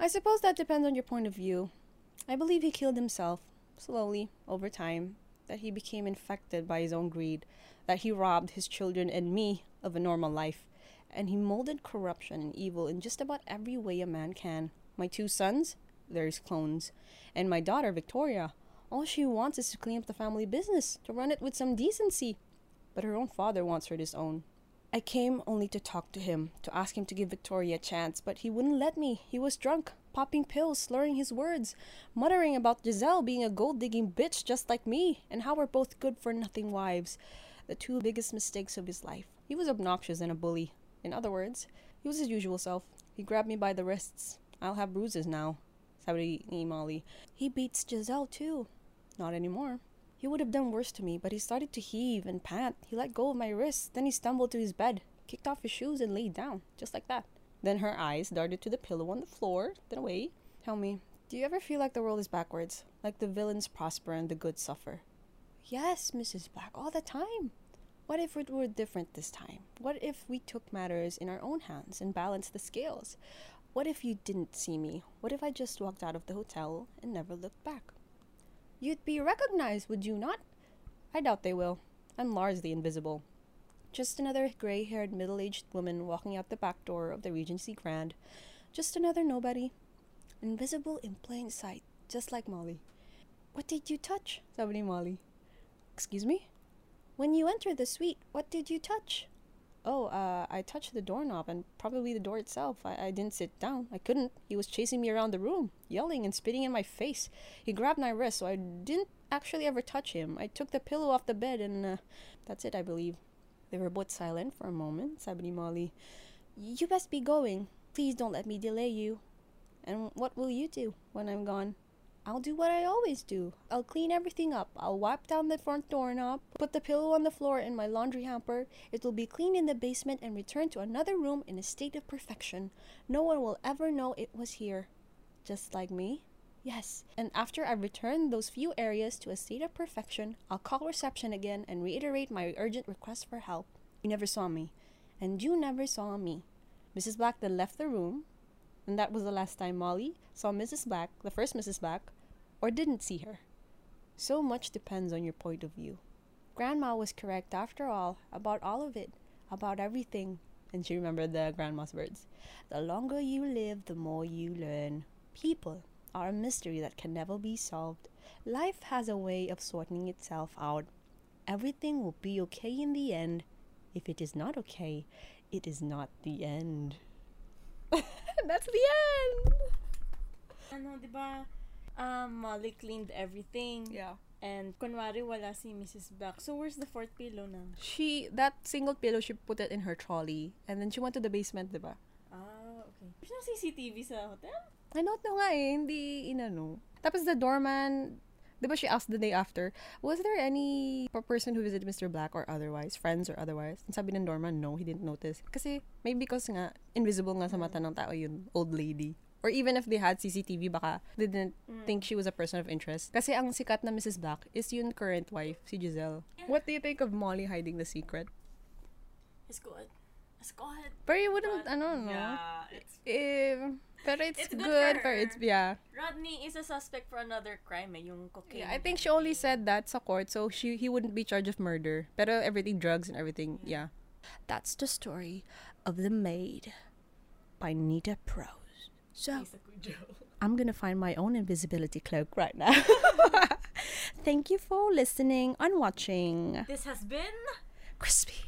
I suppose that depends on your point of view. I believe he killed himself, slowly, over time, that he became infected by his own greed, that he robbed his children and me of a normal life and he molded corruption and evil in just about every way a man can. My two sons, they're his clones, and my daughter, Victoria, all she wants is to clean up the family business, to run it with some decency. But her own father wants her to disown. I came only to talk to him, to ask him to give Victoria a chance, but he wouldn't let me. He was drunk, popping pills, slurring his words, muttering about Giselle being a gold digging bitch just like me, and how we're both good for nothing wives. The two biggest mistakes of his life. He was obnoxious and a bully, in other words, he was his usual self. He grabbed me by the wrists. I'll have bruises now, sabi ni Molly. He beats Giselle too. Not anymore. He would have done worse to me, but he started to heave and pant. He let go of my wrists. Then he stumbled to his bed, kicked off his shoes, and laid down, just like that. Then her eyes darted to the pillow on the floor, then away. Tell me, do you ever feel like the world is backwards? Like the villains prosper and the good suffer? Yes, Mrs. Black, all the time. What if it were different this time? What if we took matters in our own hands and balanced the scales? What if you didn't see me? What if I just walked out of the hotel and never looked back? You'd be recognized, would you not? I doubt they will. I'm largely invisible. Just another gray haired, middle aged woman walking out the back door of the Regency Grand. Just another nobody. Invisible in plain sight, just like Molly. What did you touch? Sabi Molly. Excuse me? When you entered the suite, what did you touch? Oh, uh, I touched the doorknob and probably the door itself. I, I didn't sit down. I couldn't. He was chasing me around the room, yelling and spitting in my face. He grabbed my wrist, so I didn't actually ever touch him. I took the pillow off the bed and uh, that's it, I believe. They were both silent for a moment, Sabri Molly. You best be going. Please don't let me delay you. And what will you do when I'm gone? I'll do what I always do. I'll clean everything up. I'll wipe down the front doorknob, put the pillow on the floor in my laundry hamper. It will be clean in the basement and returned to another room in a state of perfection. No one will ever know it was here. Just like me? Yes. And after I've returned those few areas to a state of perfection, I'll call reception again and reiterate my urgent request for help. You never saw me. And you never saw me. Mrs. Black then left the room, and that was the last time Molly saw Mrs. Black, the first Mrs. Black, or didn't see her. So much depends on your point of view. Grandma was correct after all about all of it, about everything. And she remembered the grandma's words. The longer you live, the more you learn. People are a mystery that can never be solved. Life has a way of sorting itself out. Everything will be okay in the end. If it is not okay, it is not the end. (laughs) That's the end! Ano, di ba? Um, Molly cleaned everything. Yeah. And kunwari wala si Mrs. Black. So where's the fourth pillow now? She, that single pillow, she put it in her trolley. And then she went to the basement, diba? Ah, okay. There's no CCTV sa hotel? I don't know nga eh, hindi inano. Tapos the doorman, di ba she asked the day after, was there any person who visited Mr. Black or otherwise, friends or otherwise? And sabi ng doorman, no, he didn't notice. Kasi, maybe because nga, invisible nga sa mata ng tao yun, old lady. Or even if they had CCTV, baka they didn't mm. think she was a person of interest. Kasi ang sikat na Mrs. Black is yung current wife, si Giselle. What do you think of Molly hiding the secret? It's good. It's good. But you wouldn't, but, don't know. Yeah, it's... But it's, it's good, good for, for it's, yeah. Rodney is a suspect for another crime eh, yung cocaine. Yeah, I think she only said that sa court, so she he wouldn't be charged of murder. Pero everything, drugs and everything, yeah. That's the story of The Maid by Nita Prose. So, I'm going to find my own invisibility cloak right now. (laughs) Thank you for listening and watching. This has been Krispy.